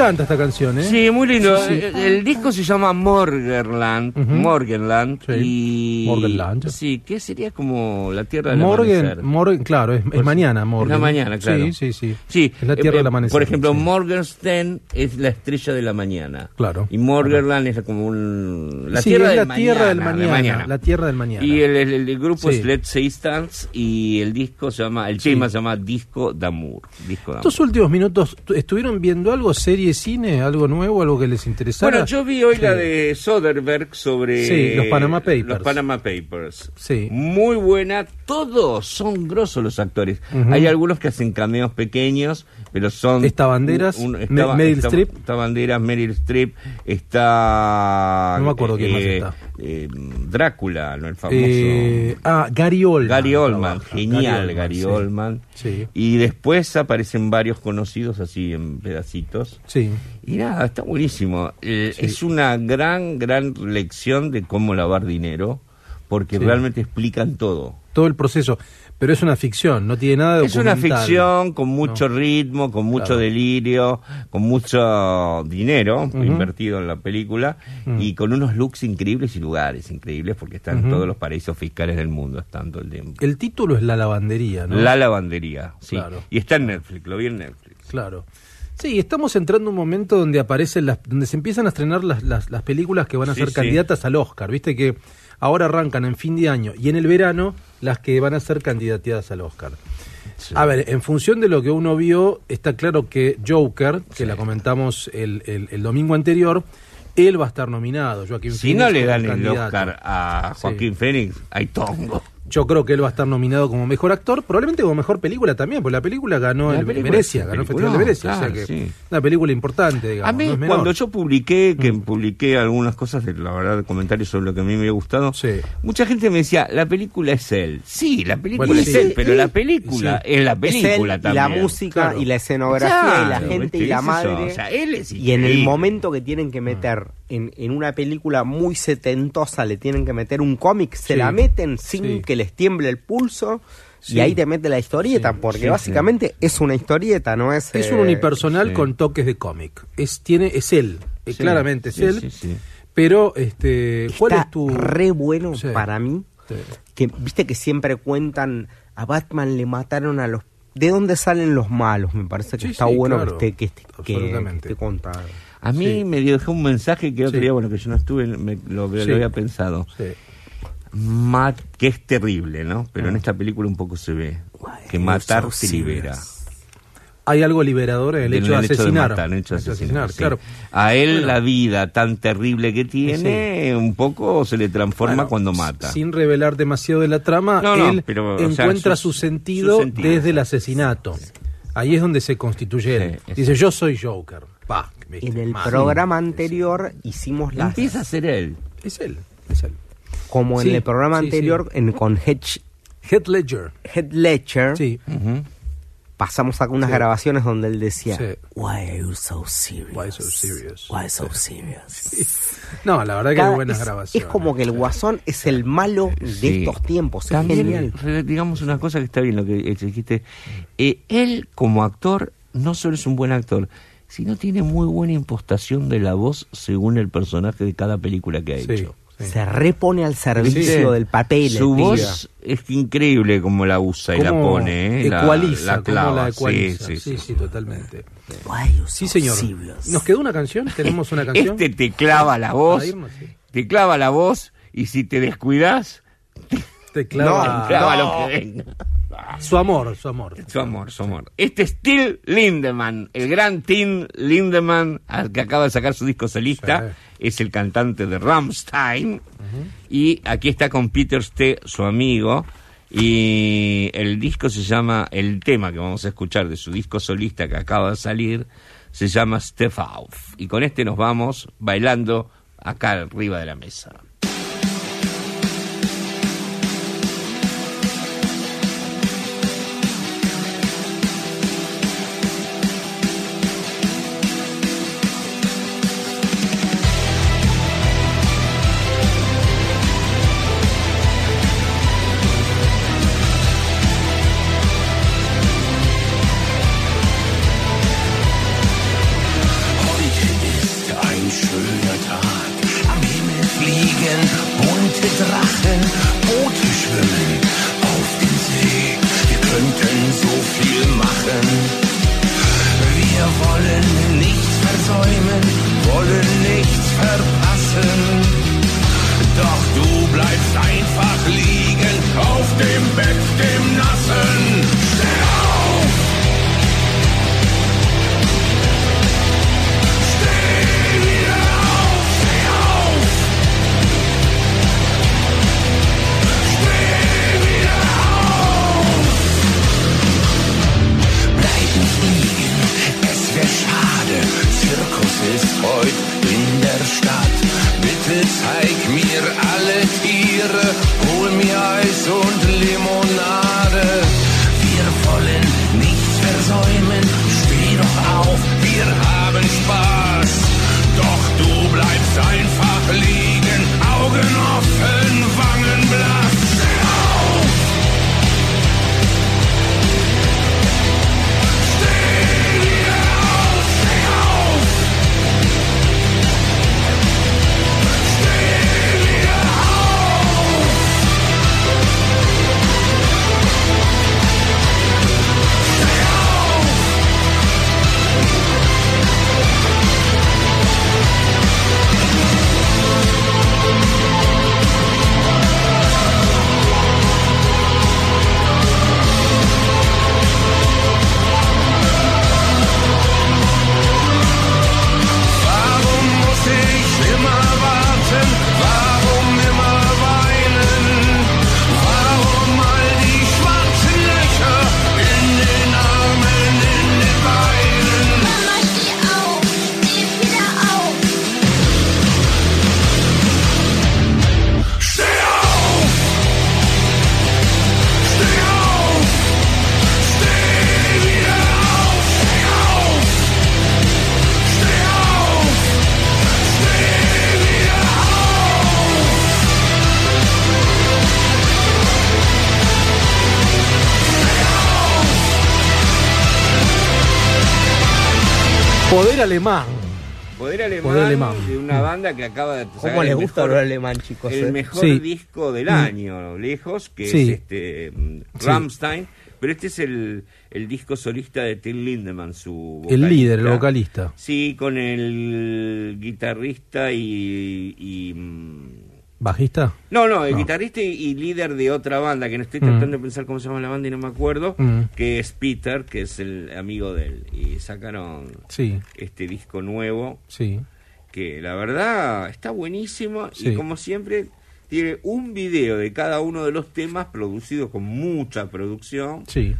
encanta esta canción, ¿eh? Sí, muy lindo. Sí, sí. El, el disco se llama Morgerland. Morgenland. Y... Morgenland. Sí, que sería como la tierra del Morgan, amanecer. Morgan, claro, es, es mañana, Morgan. Es la mañana, claro. Sí, sí, sí. Sí, Es la tierra eh, del amanecer. Por ejemplo, sí. Morgenstern es la estrella de la mañana. Claro. Y Morgerland es como un... La Sí, tierra es del la tierra del mañana, de mañana, La tierra del mañana. Y el, el- el grupo Sí. es Let's Say Stance y el disco se llama, el Sí. tema se llama Disco d'Amour. Disco. Estos últimos minutos, ¿tu- ¿estuvieron viendo algo, serie, cine, algo nuevo, algo que les interesara? Bueno, yo vi hoy Sí. la de Soderbergh sobre Sí, los Panama Papers. Los Panama Papers. Sí. Muy buena. Todos son grosos los actores. Hay algunos que hacen cameos pequeños, pero son. Esta Banderas, Me- Meryl esta- Streep. Esta Banderas, Meryl Streep. Está. No me acuerdo quién más eh, está. eh, Drácula, ¿no? El famoso. Eh, ah, Gary Oldman. Gary Oldman, genial Gary. Oldman. Sí. Y después aparecen varios conocidos así en pedacitos. Sí. Y nada, está buenísimo. Eh, Sí. Es una gran, gran lección de cómo lavar dinero, porque Sí. realmente explican todo. Todo el proceso. Pero es una ficción, no tiene nada de Es una ficción con mucho No. ritmo, con mucho Claro. delirio, con mucho dinero invertido en la película y con unos looks increíbles y lugares increíbles porque están Ujú. todos los paraísos fiscales del mundo, están todo el tiempo. El título es La Lavandería, ¿no? La lavandería, sí. Claro. Y está en Netflix, lo vi en Netflix. Claro. Sí, estamos entrando en un momento donde aparecen las, donde se empiezan a estrenar las, las, las películas que van a Sí, ser sí. candidatas al Oscar. Viste que ahora arrancan en fin de año y en el verano las que van a ser candidateadas al Oscar. A ver, en función de lo que uno vio, está claro que Joker, que la comentamos el, el- el domingo anterior, él va a estar nominado. Joaquín Si Phoenix no le dan el. Oscar a Sí. Joaquín Fénix, hay tongo. Yo creo que él va a estar nominado como mejor actor, probablemente como mejor película también, porque la película ganó La el película Venecia, es ganó el Festival de Venecia, o sea que sí. una película importante, digamos. A mí, no es menor. cuando yo publiqué, que publiqué algunas cosas, la verdad, comentarios sobre lo que a mí me había gustado, mucha gente me decía, la película es él. Sí, la película Bueno, es sí. él, pero la película Sí. es la Es película él y también. la música Claro. y la escenografía y la gente y la Es madre. o sea, él es y en el momento que tienen que meter en, en una película muy setentosa, le tienen que meter un cómic, se Sí. la meten sin Sí. que les tiemble el pulso. Sí. Y ahí te mete la historieta, porque sí, básicamente es una historieta, no es... Es eh, un unipersonal sí. con toques de cómic. Es tiene es él, eh, Sí, claramente es sí, él. sí, sí. Pero este, ¿cuál Está es tu re bueno Sí. para mí? Sí. Que viste que siempre cuentan a Batman le mataron a los ¿De dónde salen los malos? Me parece que Sí, está sí, bueno claro. que esté que esté, que- Absolutamente. que esté contado. A mí me dejó un mensaje que otro Sí. día, bueno, que yo no estuve, me- lo, lo había pensado. Sí. Ma- que es terrible, ¿no? Pero en esta película un poco se ve que matar te libera. hay algo liberador en el hecho de asesinar. matar, el hecho de El hecho de asesinar, asesinar, sí. claro. A él Bueno. la vida tan terrible que tiene, un poco se le transforma Bueno, cuando mata. Sin revelar demasiado de la trama, No, no, él pero, o sea, encuentra su- su, sentido su sentido, desde el asesinato. Ahí es donde se constituye él. Dice, yo soy Joker. Pa, ¿viste? En el Mal. programa anterior hicimos las Empieza a ser él. Es él, es él. como Sí, en el programa sí, anterior en con Hedge Heath Ledger. Heath Ledger Sí. pasamos acá unas Sí. grabaciones donde él decía, Sí. Why are you so serious? Why so serious? Why so serious? No, la verdad que Cada- hay buenas es, grabaciones. es como que el guasón es el malo de Sí. estos tiempos. Es También, genial. digamos una cosa que está bien lo que dijiste. Eh, él, como actor, no solo es un buen actor, sino tiene muy buena impostación de la voz según el personaje de cada película que ha Sí, hecho. sí. Se repone al servicio del papel. Su voz es increíble como la usa y la pone, ¿eh? La- Ecualiza, la clava. la ecualiza. Sí, Sí, sí, sí, sí. totalmente. You Sí, señor. ¿Nos quedó una canción? ¿Tenemos una canción? Este te clava la voz, Para irnos, sí. te clava la voz y si te descuidas, Te clava, te clava lo que venga. Su amor, su amor. Su amor, su amor. Este es Till Lindemann, el gran Till Lindemann, al que acaba de sacar su disco solista, es el cantante de Rammstein, y aquí está con Peter Ste, su amigo, y el disco se llama, el tema que vamos a escuchar de su disco solista que acaba de salir, se llama Step Auf, y con este nos vamos bailando acá arriba de la mesa. Poder alemán. Poder alemán, Poder alemán. de una banda que acaba de sacar ¿Cómo les el gusta mejor- lo alemán, chicos? el eh? mejor Sí. disco del Mm. año, lejos, que Sí. es este mm, Sí. Rammstein, pero este es el, el disco solista de Till Lindemann, su El vocalista. líder, el vocalista. Sí, con el guitarrista y... y, mm, ¿Bajista? no, no, el No. guitarrista y, y líder de otra banda, que no estoy Mm. tratando de pensar cómo se llama la banda y no me acuerdo, Mm. que es Peter, que es el amigo de él. Y sacaron Sí, este disco nuevo sí. que la verdad está buenísimo Sí. y como siempre tiene un video de cada uno de los temas producido con mucha producción Sí,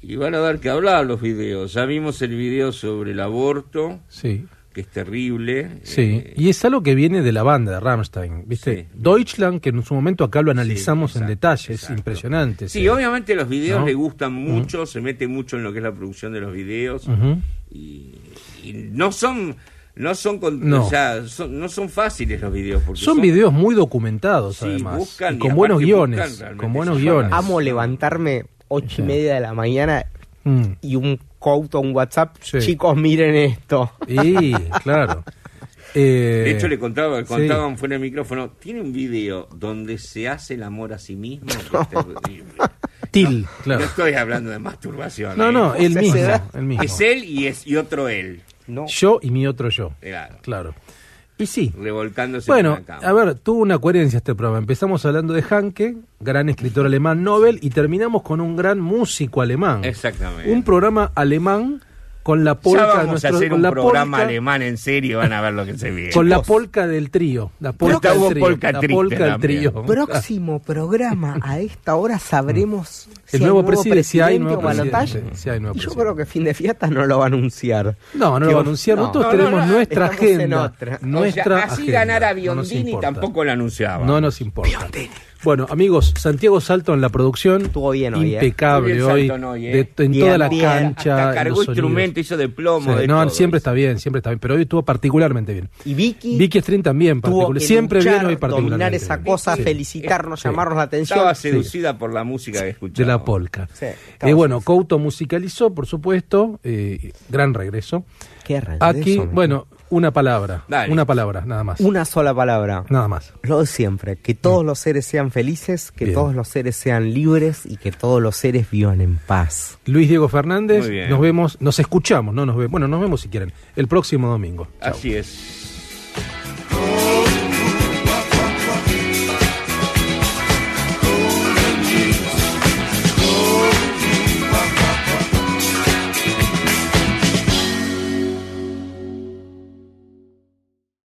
y van a dar que hablar los videos. Ya vimos el video sobre el aborto sí. Que es terrible. Sí, y es algo que viene de la banda de Rammstein, ¿viste? Sí. Deutschland, que en su momento acá lo analizamos en detalle, es impresionante. Sí, obviamente los videos ¿No? le gustan mucho, se mete mucho en lo que es la producción de los videos y, y no son no son, con- No. o sea, son- no son fáciles los videos porque Son videos muy documentados, Sí, además, buscan y y con buenos guiones, buscan con buenos guiones. Amo levantarme ocho y media de la mañana Mm. y un quote o un WhatsApp. Sí. Chicos, miren esto. Y, claro. Eh, De hecho, le contaba, sí. contaban fuera del micrófono, tiene un video donde se hace el amor a sí mismo. que es terrible. Til, No claro. estoy hablando de masturbación. No, ¿eh? no, él mismo, él mismo. Es él y, es, y otro él. Yo y mi otro yo. Claro. Claro. Y sí. Revolcándose Bueno, en la cama. a ver, tuvo una coherencia este programa. Empezamos hablando de Hanke, gran escritor alemán Nobel, y terminamos con un gran músico alemán. Exactamente. Un programa alemán con la ya polka, vamos nuestro- a hacer con un la programa polka- alemán en serio, van a ver lo que se viene. Con la polka del trío. La polka Hubo del trío. polka la polka del trío. Próximo programa, a esta hora sabremos El si hay nuevo presidente, si hay nuevo presidente, si hay nuevo Y Yo presidente. creo que fin de fiesta no lo va a anunciar. No, no lo Que- va a anunciar. no. Nosotros No, tenemos no, no, nuestra estamos en agenda. otra. Nuestra O sea, así agenda. ganar a No nos Biondini tampoco lo anunciaba. No nos importa. Bueno, amigos, Santiago Salto en la producción. Estuvo bien hoy, ¿eh? Impecable bien hoy. Salton hoy, ¿eh? de- en Bien, toda la bien. cancha. Hasta en cargó instrumento, hizo de plomo, Sí, de no, todo. siempre está bien, siempre está bien. Pero hoy estuvo particularmente bien. Y Vicky. Vicky String también, tuvo particular- que siempre luchar, bien hoy particularmente. dominar esa bien. cosa, Sí. felicitarnos, Sí. llamarnos la atención. Estaba Sí. seducida por la música que escuchaba. de la polka. Sí, Eh, bueno, Couto musicalizó, por supuesto, eh, gran regreso. Qué regreso, Aquí, bueno, una palabra, Dale. una palabra, nada más. Una sola palabra. Nada más. Lo de siempre, que todos los seres sean felices, que Bien. todos los seres sean libres y que todos los seres vivan en paz. Luis Diego Fernández, Muy bien. nos vemos, nos escuchamos, no nos vemos, bueno, nos vemos si quieren, el próximo domingo. Así es.